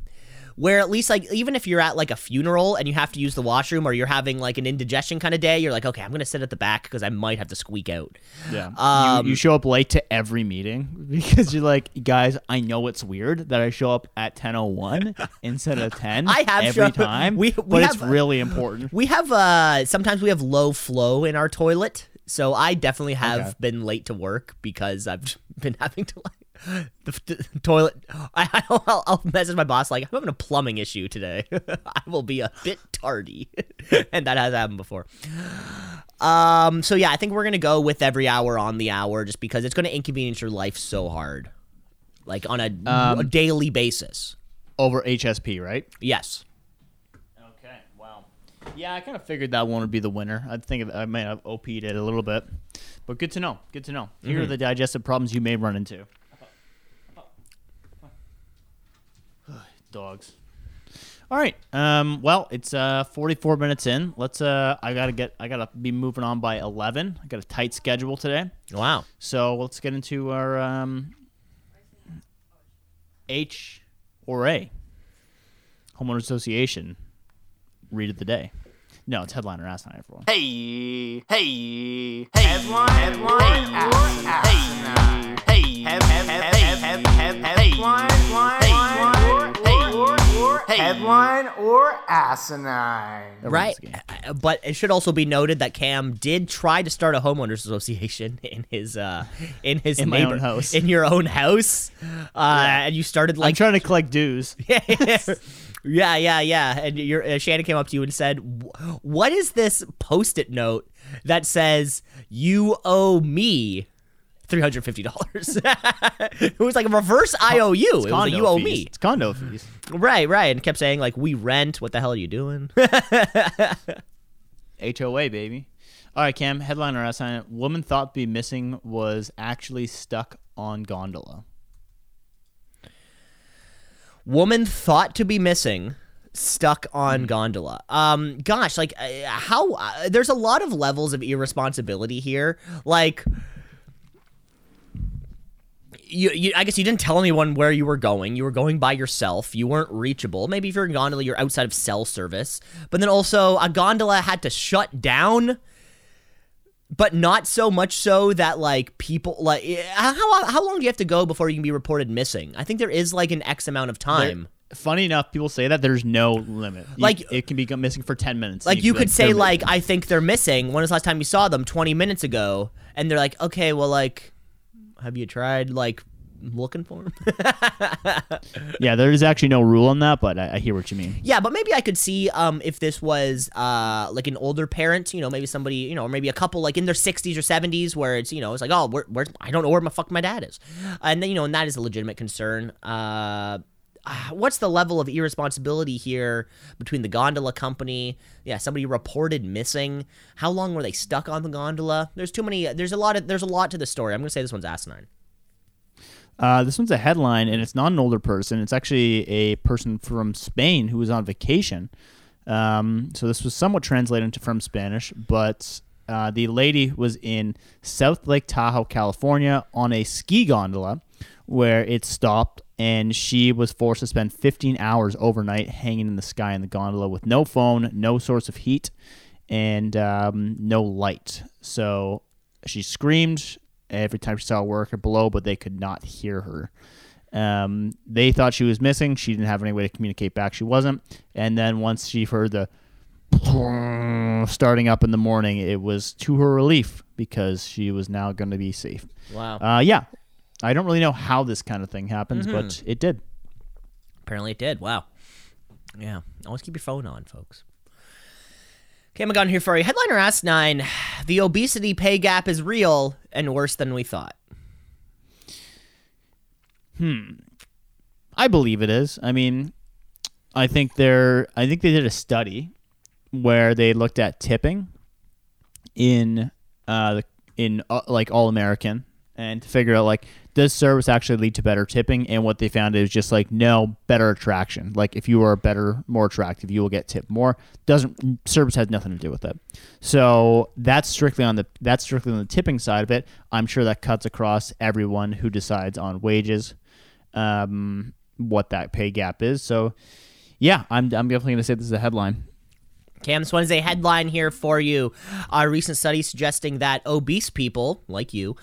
where at least like even if you're at like a funeral and you have to use the washroom or you're having like an indigestion kind of day, you're like, okay, I'm gonna sit at the back because I might have to squeak out. yeah. Um, you, you show up late to every meeting because you're like, guys, I know it's weird that I show up at 10:01 instead of 10 I have every shown- time, we- we but it's have- really important. We have uh sometimes we have low flow in our toilet, so I definitely have Okay. been late to work because I've been having to like the, the toilet. I, I'll, I'll message my boss like I'm having a plumbing issue today. I will be a bit tardy, and that has happened before. Um. So yeah, I think we're gonna go with every hour on the hour, just because it's gonna inconvenience your life so hard, like on a, Um, a daily basis. Over HSP, right? Yes. Yeah, I kind of figured that one would be the winner. I think I may have OP'd it a little bit, but good to know. Good to know. Here Mm-hmm. are the digestive problems you may run into. Dogs. All right. Um. Well, it's uh 44 minutes in. Let's uh. I gotta get. I gotta be moving on by 11. I got a tight schedule today. Wow. So let's get into our um. H or A. Homeowner Association. Read of the day. No, it's headliner asinine everyone. Hey, hey, hey, headline, headline. Hey, hey, hey, headline or asinine. Right. Everyone's game. Uh, But it should also be noted that Cam did try to start a homeowners association in his uh in his In my neighbor own house. in your own house. Uh and you started I'm like trying to collect dues. Yeah, yeah, yeah. Yeah. And your uh, Shannon came up to you and said, "What is this post-it note that says you owe me three hundred fifty dollars. it was like a reverse IOU. It was like you owe fees. me. It's condo fees. Right, right, and kept saying like we rent. What the hell are you doing? HOA, baby. All right, Cam. Headline or asinine. Woman thought to be missing was actually stuck on gondola. Woman thought to be missing, stuck on Hmm. gondola. Um, gosh, like uh, how? Uh, there's a lot of levels of irresponsibility here. Like. You, you, I guess you didn't tell anyone where you were going. You were going by yourself. You weren't reachable. Maybe if you're in gondola, you're outside of cell service. But then also, a gondola had to shut down but not so much so that like people like eh, how how long do you have to go before you can be reported missing? I think there is like an X amount of time. Funny enough, people say that there's no limit. You- Like- it can be missing for ten minutes. like you be could say like I think they're missing. When was the last time you saw them? 20 minutes ago. And they're like, "Okay, well like have you tried like looking for them?" Yeah, there is actually no rule on that, but I, I hear what you mean. Yeah, but maybe I could see um if this was uh like an older parent, you know, maybe somebody, you know, or maybe a couple like in their 60s or 70s where it's, you know, it's like, "Oh, where where I don't know where my fuck my dad is." And then, you know, and that is a legitimate concern. Uh ah, What's the level of irresponsibility here between the gondola company? Yeah, somebody reported missing. How long were they stuck on the gondola? There's too many. There's a lot of. There's a lot to the story. I'm gonna say this one's asinine. Uh, this one's a headline, and it's not an older person. It's actually a person from Spain who was on vacation. Um, so this was somewhat translated into from Spanish, but uh, the lady was in South Lake Tahoe, California, on a ski gondola where it stopped, and she was forced to spend 15 hours overnight hanging in the sky in the gondola with no phone, no source of heat, and um, no light. So she screamed every time she saw a worker below, but they could not hear her. Um, they thought she was missing. She didn't have any way to communicate back. She wasn't. And then once she heard the starting up in the morning, it was to her relief because she was now going to be safe. Wow. Uh, yeah, I don't really know how this kind of thing happens, but it did. Apparently it did. Wow. Yeah. Always keep your phone on, folks. Going here for you. Headliner Asinine: The obesity pay gap is real and worse than we thought. Hmm. I believe it is. I mean, I think they're. I think they did a study where they looked at tipping in uh in uh, like all American and to figure out like does service actually lead to better tipping? And what they found is just like no better attraction. Like if you are better more attractive you will get tipped more. Doesn't service has nothing to do with it. So that's strictly on the that's strictly on the tipping side of it. I'm sure that cuts across everyone who decides on wages um, what that pay gap is. So, yeah, I'm, I'm definitely to say this is a headline. Cam, this one is a headline here for you. A recent study suggesting that obese people, like you,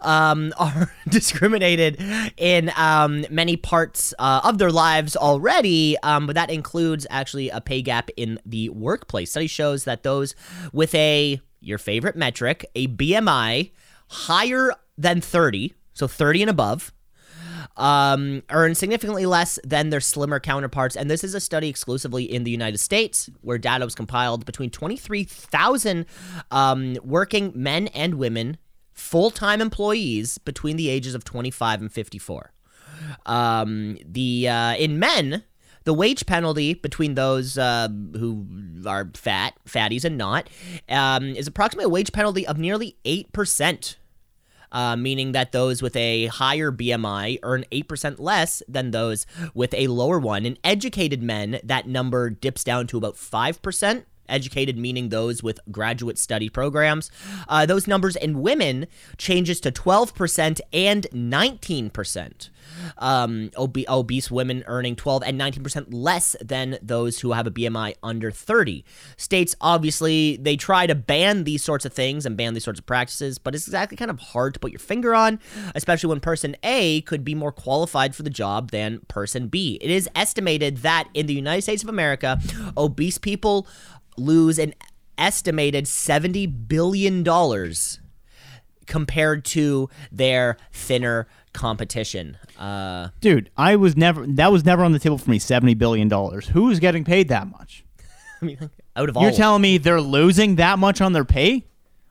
um, are discriminated in um, many parts uh, of their lives already, um, but that includes actually a pay gap in the workplace. Study shows that those with a, your favorite metric, a BMI higher than 30, so 30 and above, um, earn significantly less than their slimmer counterparts. And this is a study exclusively in the United States, where data was compiled between 23,000 um, working men and women, full time employees between the ages of 25 and 54. Um, the uh, in men, the wage penalty between those uh, who are fat, fatties, and not, um, is approximately a wage penalty of nearly eight percent uh, meaning that those with a higher BMI earn 8% less than those with a lower one. In educated men, that number dips down to about 5%. Educated meaning those with graduate study programs. Uh, those numbers in women changes to 12% and 19%. Um, obe- obese women earning 12 and 19% less than those who have a BMI under 30. States obviously they try to ban these sorts of things and ban these sorts of practices, but it's exactly kind of hard to put your finger on, especially when person A could be more qualified for the job than person B. It is estimated that in the United States of America, obese people lose an estimated 70 billion dollars compared to their thinner competition. Uh, Dude, I was never, that was never on the table for me, $70 billion. Who's getting paid that much? I mean, out of all, You're telling me they're losing that much on their pay?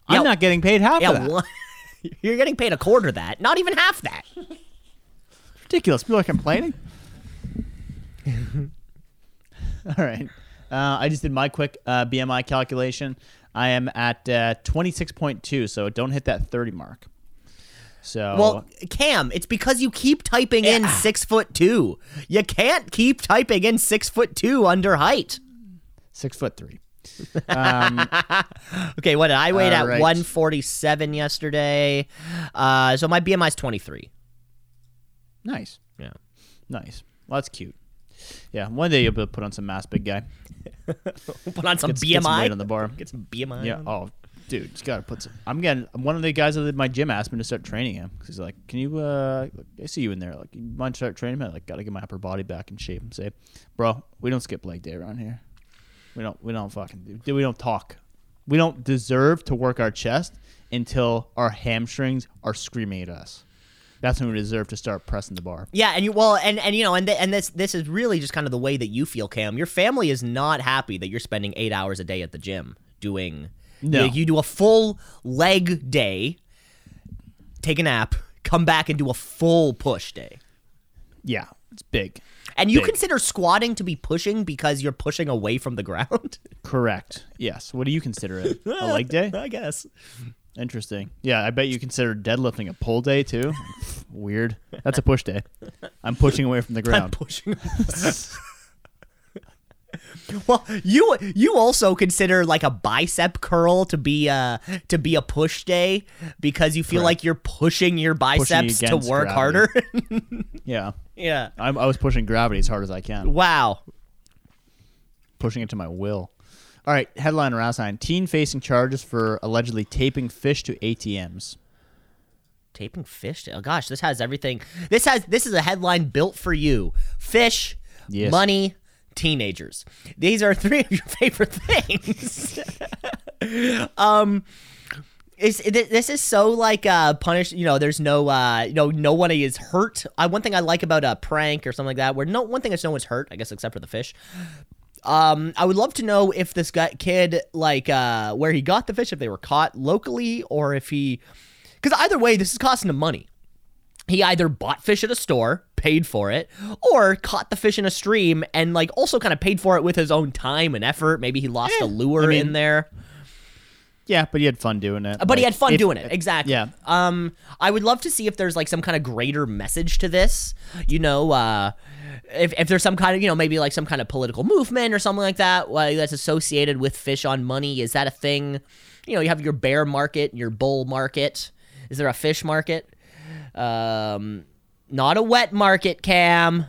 I'm not getting paid half yeah, of that. one, You're getting paid a quarter that, not even half that. Ridiculous. People are complaining. All right. Uh, I just did my quick uh, BMI calculation. I am at uh, 26.2, so don't hit that 30 mark. So Well, Cam, it's because you keep typing in six foot two. You can't keep typing in six foot two under height. six foot three. Okay, what did I weighed at right. 147 yesterday? Uh, so my BMI is 23. Nice. Yeah. Nice. Well, that's cute. Yeah, one day you'll be able to put on some mass, big guy. Put on some Get, BMI. get some weight on the bar. Get some BMI. Yeah. on. Oh, dude, just gotta put some. I'm getting one of the guys that did my gym asked me to start training him because he's like, "Can you? uh I see you in there. Like, you mind start training me? I like, gotta get my upper body back in shape." And say, "Bro, we don't skip leg day around here. We don't. We don't fucking do. We don't talk. We don't deserve to work our chest until our hamstrings are screaming at us. That's when we deserve to start pressing the bar. Yeah, and you well, and and you know, and th- and this this is really just kind of the way that you feel, Cam. Your family is not happy that you're spending eight hours a day at the gym doing. No. you, you do a full leg day, take a nap, come back and do a full push day. Yeah, it's big. And you Big. consider squatting to be pushing because you're pushing away from the ground? Correct. Yes. What do you consider it? A leg day? I guess. Interesting. Yeah, I bet you consider deadlifting a pull day too. Weird. That's a push day. I'm pushing away from the ground. I'm pushing. well, you you also consider like a bicep curl to be a to be a push day because you feel Correct. like you're pushing your biceps to against work gravity. harder. Yeah. yeah. I'm, I was pushing gravity as hard as I can, Wow. pushing it to my will. All right, headline around sign. Teen facing charges for allegedly taping fish to ATMs. Taping fish. To, oh gosh, this has everything. This has this is a headline built for you. Fish, Yes. money, teenagers. These are three of your favorite things. um is this is so like uh punish you know there's no uh you know no one is hurt I, one thing i like about a prank or something like that where no one thing is no one's hurt i guess except for the fish um i would love to know if this guy kid like uh where he got the fish if they were caught locally or if he because either way this is costing him money he either bought fish at a store, paid for it, or caught the fish in a stream and like also kind of paid for it with his own time and effort. Maybe he lost Eh, a lure I mean, in there, Yeah, but he had fun doing it. but he had fun if- doing it. Exactly. Yeah. Um, I would love to see if there's like some kind of greater message to this. You know, uh, if if there's some kind of you know maybe like some kind of political movement or something like that like, that's associated with fish on money. Is that a thing? You know, you have your bear market, your bull market. Is there a fish market? Um, not a wet market, Cam.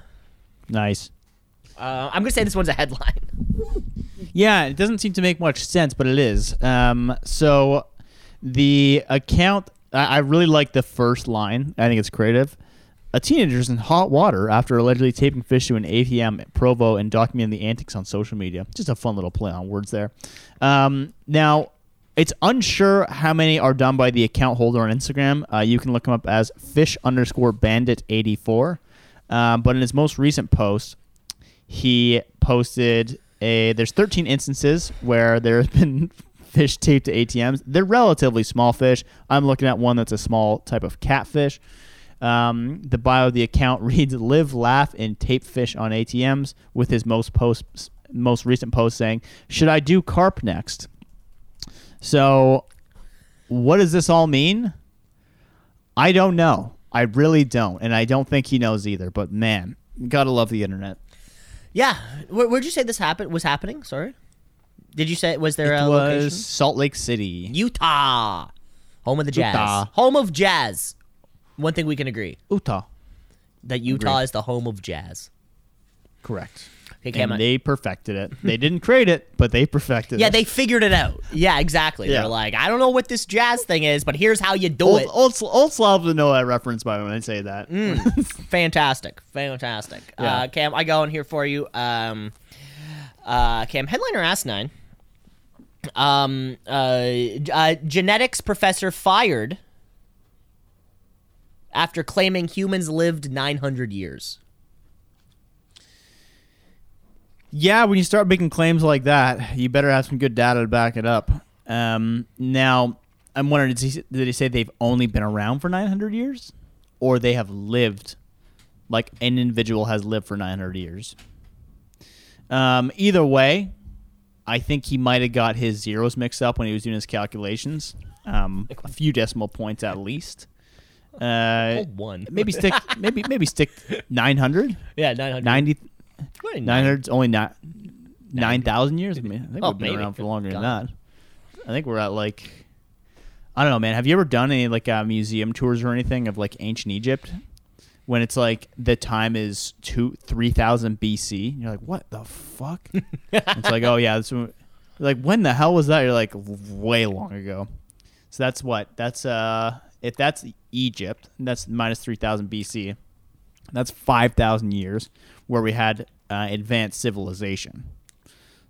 Nice. Uh, I'm gonna say this one's a headline. Yeah, it doesn't seem to make much sense, but it is. Um, so the account, I, I really like the first line. I think it's creative. A teenager is in hot water after allegedly taping fish to an ATM at Provo and documenting the antics on social media. Just a fun little play on words there. Um, now, it's unsure how many are done by the account holder on Instagram. Uh, you can look him up as fish underscore bandit 84. Um, but in his most recent post, he posted a there's 13 instances where there have been fish taped to ATMs. They're relatively small fish. I'm looking at one that's a small type of catfish. Um, the bio of the account reads live, laugh, and tape fish on ATMs with his most post most recent post saying, Should I do carp next? So what does this all mean? I don't know. I really don't. And I don't think he knows either. But man, gotta love the internet. Yeah, where, where'd you say this happened? Was happening? Sorry, did you say was there It a was location? Salt Lake City. Utah, home of the Jazz, Utah. home of jazz. One thing we can agree Utah. that Utah Agreed. is the home of jazz. Correct. Okay, Cam, and they perfected it. They didn't create it, but they perfected it. yeah, they figured it out. Yeah, exactly. Yeah. They're like, I don't know what this jazz thing is, but here's how you do Old, it. old, old Slavs would know that reference by when I say that. Mm. Fantastic, fantastic. Yeah. Uh, Cam, I go in here for you. Um, uh, Cam, headliner asinine. Um, uh, uh, genetics professor fired after claiming humans lived 900 years. Yeah, when you start making claims like that, you better have some good data to back it up. Um, now, I'm wondering, did he, did he say they've only been around for 900 years, or they have lived, like an individual has lived for 900 years? Um, either way, I think he might have got his zeros mixed up when he was doing his calculations. Um, a few decimal points at least. Uh, Oh, one. maybe stick maybe maybe stick 900 Yeah, 900. 90 What a 900 's only not 9000 years? I, mean, I think Oh, we've been maybe. around for longer than that. I think we're at like I don't know man. Have you ever done any like uh, museum tours or anything of like ancient Egypt? When it's like the time is two 3000 BC you're like what the fuck? It's like oh yeah this one- like when the hell was that? You're like way long ago. So that's what that's uh if that's Egypt that's minus 3000 BC that's 5,000 years where we had uh, advanced civilization.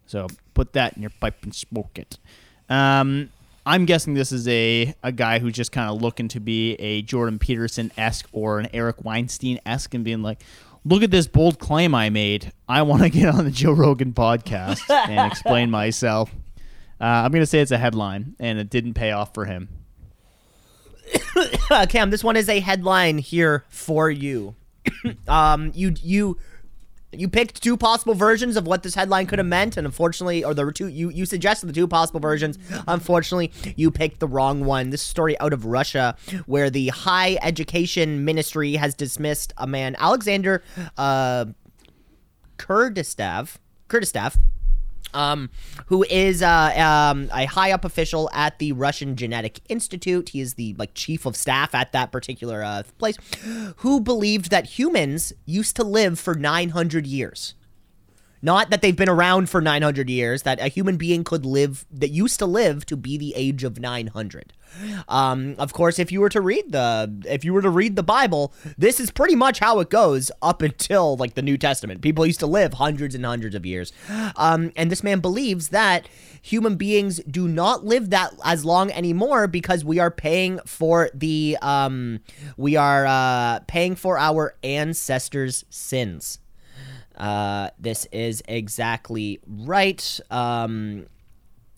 So put that in your pipe and smoke it. Um, I'm guessing this is a, a guy who's just kind of looking to be a Jordan Peterson esque or an Eric Weinstein esque and being like, look at this bold claim I made. I want to get on the Joe Rogan podcast and explain myself. Uh, I'm going to say it's a headline, and it didn't pay off for him. Uh, Cam, this one is a headline here for you. um, you you you picked two possible versions of what this headline could have meant, and unfortunately, or the two. You you suggested the two possible versions. Unfortunately, you picked the wrong one. This story out of Russia, where the high education ministry has dismissed a man, Alexander uh. Kurdistav um, who is uh, um, a high up official at the Russian Genetic Institute. He is the like chief of staff at that particular uh, place, who believed that humans used to live for 900 years. Not that they've been around for 900 years, that a human being could live, that used to live to be the age of 900. Um, of course, if you were to read the, if you were to read the Bible, this is pretty much how it goes up until like the New Testament. People used to live hundreds and hundreds of years. Um, and this man believes that human beings do not live that as long anymore because we are paying for the, um, we are, uh, paying for our ancestors' sins. Uh, this is exactly right. Um,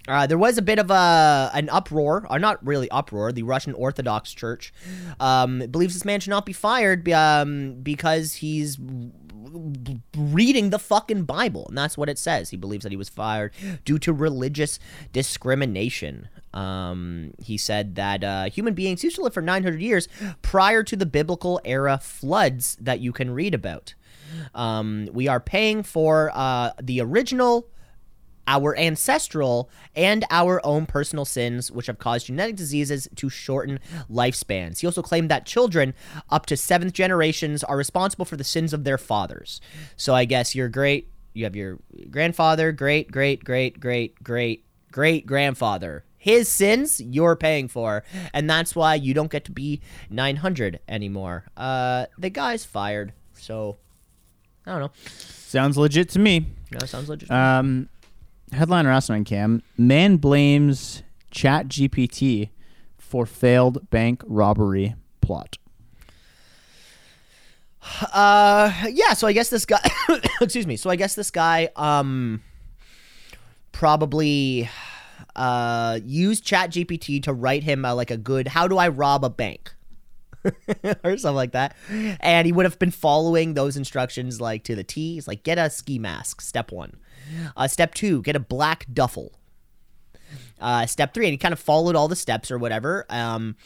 uh, there was a bit of a an uproar, or not really uproar. The Russian Orthodox Church um, believes this man should not be fired um, because he's reading the fucking Bible, and that's what it says. He believes that he was fired due to religious discrimination. Um, he said that uh, human beings used to live for 900 years prior to the biblical era floods that you can read about. Um, we are paying for uh, the original our ancestral and our own personal sins, which have caused genetic diseases to shorten lifespans. He also claimed that children up to seventh generations are responsible for the sins of their fathers. So I guess you're great, you have your grandfather, great, great, great, great, great, great grandfather. His sins you're paying for, and that's why you don't get to be 900 anymore. Uh, the guy's fired, so I don't know. Sounds legit to me. No, sounds legit. Um, headline on Cam. Man blames Chat GPT for failed bank robbery plot. Uh, yeah. So I guess this guy. excuse me. So I guess this guy um probably uh used Chat GPT to write him uh, like a good "How do I rob a bank." or something like that. And he would have been following those instructions like to the T. He's like, get a ski mask, step one. Uh, step two, get a black duffel. Uh, step three, and he kind of followed all the steps or whatever. Um,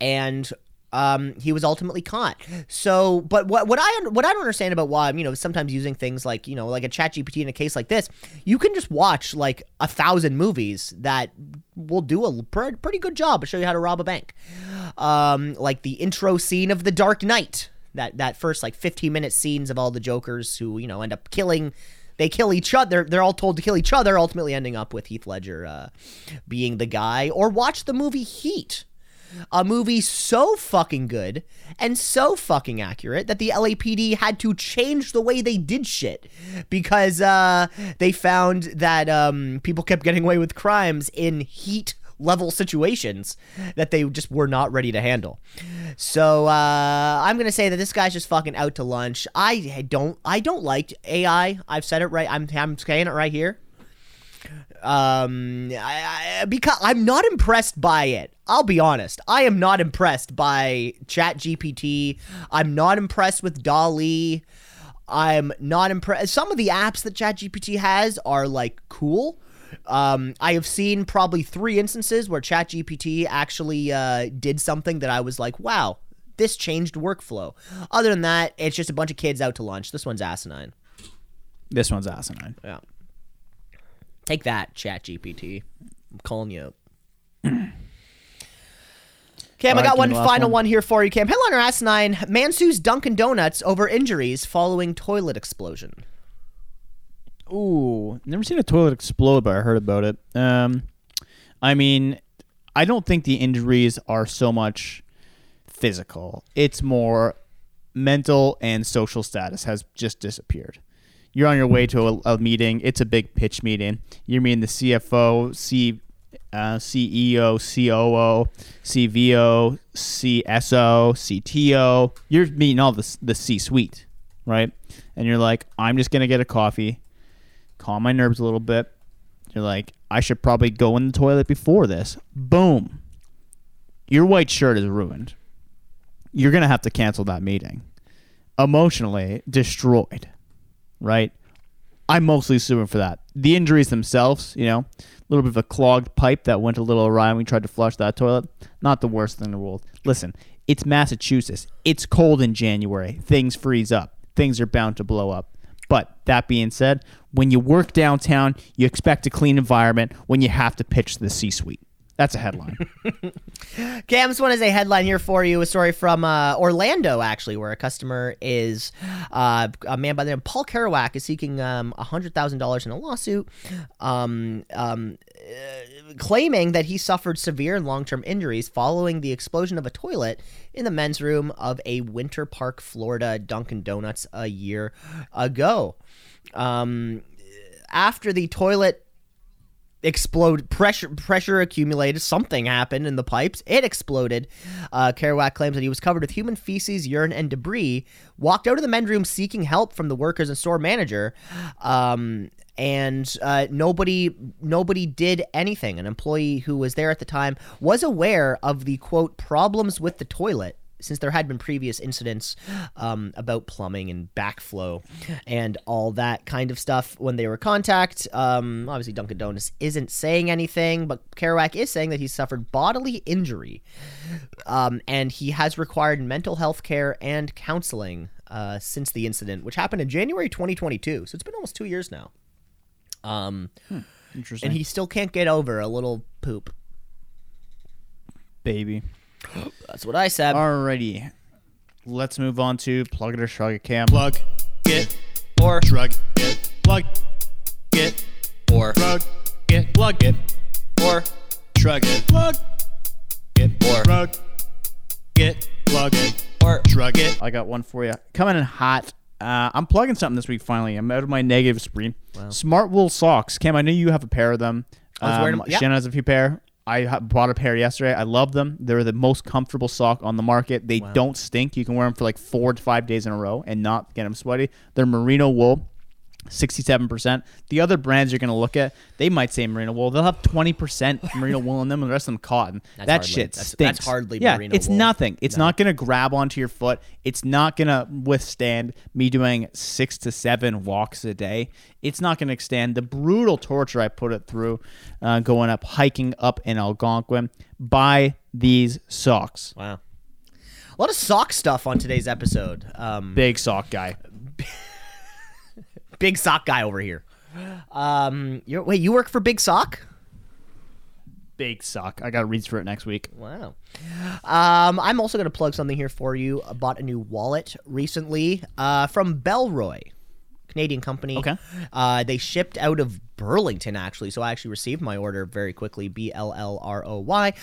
and um, he was ultimately caught. So, but what what I what I don't understand about why you know sometimes using things like you know like a Chat GPT in a case like this, you can just watch like a thousand movies that will do a pr- pretty good job of show you how to rob a bank. Um, like the intro scene of The Dark Knight, that that first like 15 minute scenes of all the Jokers who you know end up killing. They kill each other. They're, they're all told to kill each other, ultimately ending up with Heath Ledger uh, being the guy. Or watch the movie Heat a movie so fucking good and so fucking accurate that the LAPD had to change the way they did shit because uh, they found that um, people kept getting away with crimes in heat level situations that they just were not ready to handle. So uh, I'm gonna say that this guy's just fucking out to lunch. I don't I don't like AI. I've said it right. I'm I'm saying it right here um I, I, because i'm not impressed by it I'll be honest. I am not impressed by ChatGPT. I'm not impressed with DALL-E. I'm not impressed. Some of the apps that ChatGPT has are like cool. Um, I have seen probably three instances where ChatGPT actually uh, did something that I was like, wow, this changed workflow. Other than that, it's just a bunch of kids out to lunch. This one's asinine. This one's asinine. Yeah. Take that, ChatGPT. I'm calling you. Cam, I got one me the last final one. one. here for you, Cam. Headliner Asinine Man sues Dunkin' Donuts over injuries following toilet explosion. Ooh, never seen a toilet explode, but I heard about it. Um, I mean, I don't think the injuries are so much physical. It's more mental and social status has just disappeared. You're on your way to a, a meeting. It's a big pitch meeting. You're meeting the CFO, C, uh, CEO, COO, CVO, CSO, CTO. You're meeting all the the C-suite, right? And you're like, I'm just gonna get a coffee calm my nerves a little bit. You're like, I should probably go in the toilet before this. Boom. Your white shirt is ruined. You're going to have to cancel that meeting. Emotionally destroyed, right? I'm mostly suing for that. The injuries themselves, you know, a little bit of a clogged pipe that went a little awry when we tried to flush that toilet, not the worst thing in the world. Listen, it's Massachusetts. It's cold in January. Things freeze up. Things are bound to blow up. But that being said, when you work downtown, you expect a clean environment when you have to pitch to the C suite. That's a headline. Cam, this one is a headline here for you. A story from uh, Orlando, actually, where a customer is uh, a man by the name of Paul Kerouac is seeking um, $100,000 in a lawsuit, um, um, uh, claiming that he suffered severe and long term injuries following the explosion of a toilet in the men's room of a Winter Park, Florida Dunkin' Donuts a year ago. Um, after the toilet explode pressure pressure accumulated something happened in the pipes. It exploded. Uh, kerouac claims that he was covered with human feces urine and debris walked out of the men's room seeking help from the workers and store manager um, and uh, nobody nobody did anything. An employee who was there at the time was aware of the quote problems with the toilet since there had been previous incidents um, about plumbing and backflow and all that kind of stuff when they were contact. Um, obviously, Dunkin' Donuts isn't saying anything, but Kerouac is saying that he suffered bodily injury um, and he has required mental health care and counseling uh, since the incident, which happened in January 2022. So it's been almost two years now. Um, Interesting. and he still can't get over a little poop. baby. That's what I said. Alrighty. Let's move on to plug it or shrug it, Cam. Plug it Or shrug it. Plug it or shrug it. Plug it or shrug it. Plug it Or- shrug it. Plug it or shrug it. I got one for you. Coming in hot. Uh, I'm plugging something this week finally. I'm out of my negative spree. Smart wool socks. Cam, I know you have a pair of them. I was wearing Um, them- yeah. Shannon has a few pair. I bought a pair yesterday. I love them. They're the most comfortable sock on the market. They don't stink. You can wear them for like four to five days in a row and not get them sweaty. They're merino wool. 67%. The other brands you're going to look at, they might say merino wool. They'll have 20% merino wool in them and the rest of them cotton. That's that hardly- shit that's- stinks. that's hardly yeah, it's wool. nothing. It's not going to grab onto your foot. It's not going to withstand me doing six to seven walks a day. It's not going to extend the brutal torture I put it through uh, going up, hiking up in Algonquin. Buy these socks. Wow. A lot of sock stuff on today's episode. Um, Big sock guy. sock guy over here. Um, you're, wait, you work for Big Sock? Big sock. I got to read for it next week. Wow. Um, I'm also going to plug something here for you. I bought a new wallet recently uh, from Bellroy, Canadian company. Okay. Uh, they shipped out of Burlington, actually. So I actually received my order very quickly B L L R O Y.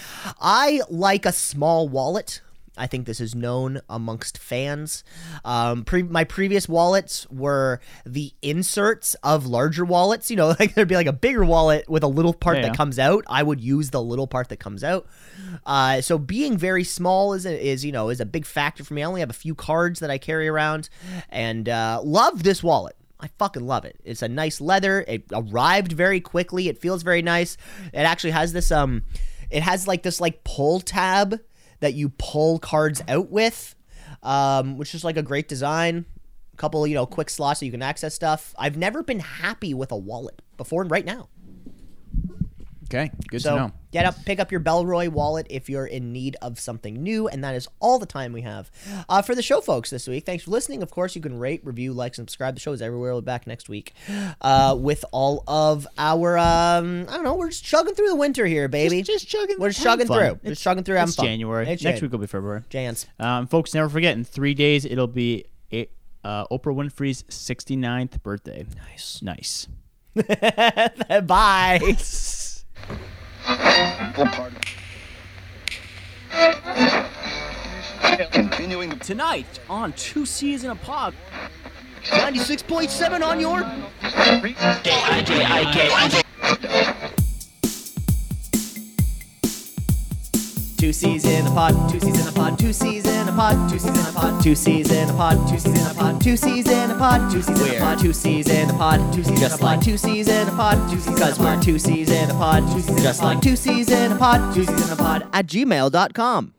I like a small wallet. I think this is known amongst fans. Um, pre- my previous wallets were the inserts of larger wallets. You know, like there'd be like a bigger wallet with a little part Yeah, that comes out. I would use the little part that comes out. Uh, so being very small is a, is you know is a big factor for me. I only have a few cards that I carry around, and uh, love this wallet. I fucking love it. It's a nice leather. It arrived very quickly. It feels very nice. It actually has this um It has like this like pull tab that you pull cards out with, um, which is like a great design. A couple, you know, quick slots so you can access stuff. I've never been happy with a wallet before and right now. Okay, good So to know. get up, pick up your Bellroy wallet if you're in need of something new, and that is all the time we have uh, for the show, folks. This week, thanks for listening. Of course, you can rate, review, like, subscribe. The show is everywhere. We'll be back next week uh, with all of our. Um, I don't know. We're just chugging through the winter here, baby. Just chugging. We're just chugging fun. through. We're It's- just chugging through. It's fun. January. It's Next Jan- week will be February. Jans. Um, folks, never forget. In three days, it'll be a, uh, Oprah Winfrey's 69th birthday. Nice. Nice. Bye. Continuing Tonight on Two C's in a Pod. 96.7 on your. Two C's in a pod, two C's in a pod, two C's in a pod, two C's in a pod, two C's in a pod, two C's in a pod, two C's in a pod, two C's in a pod, two C's in a pod, two C's just like two C's in a pod, two C's because we're two C's in a pod, two C's just like two C's in a pod, two C's in a pod at gmail.com.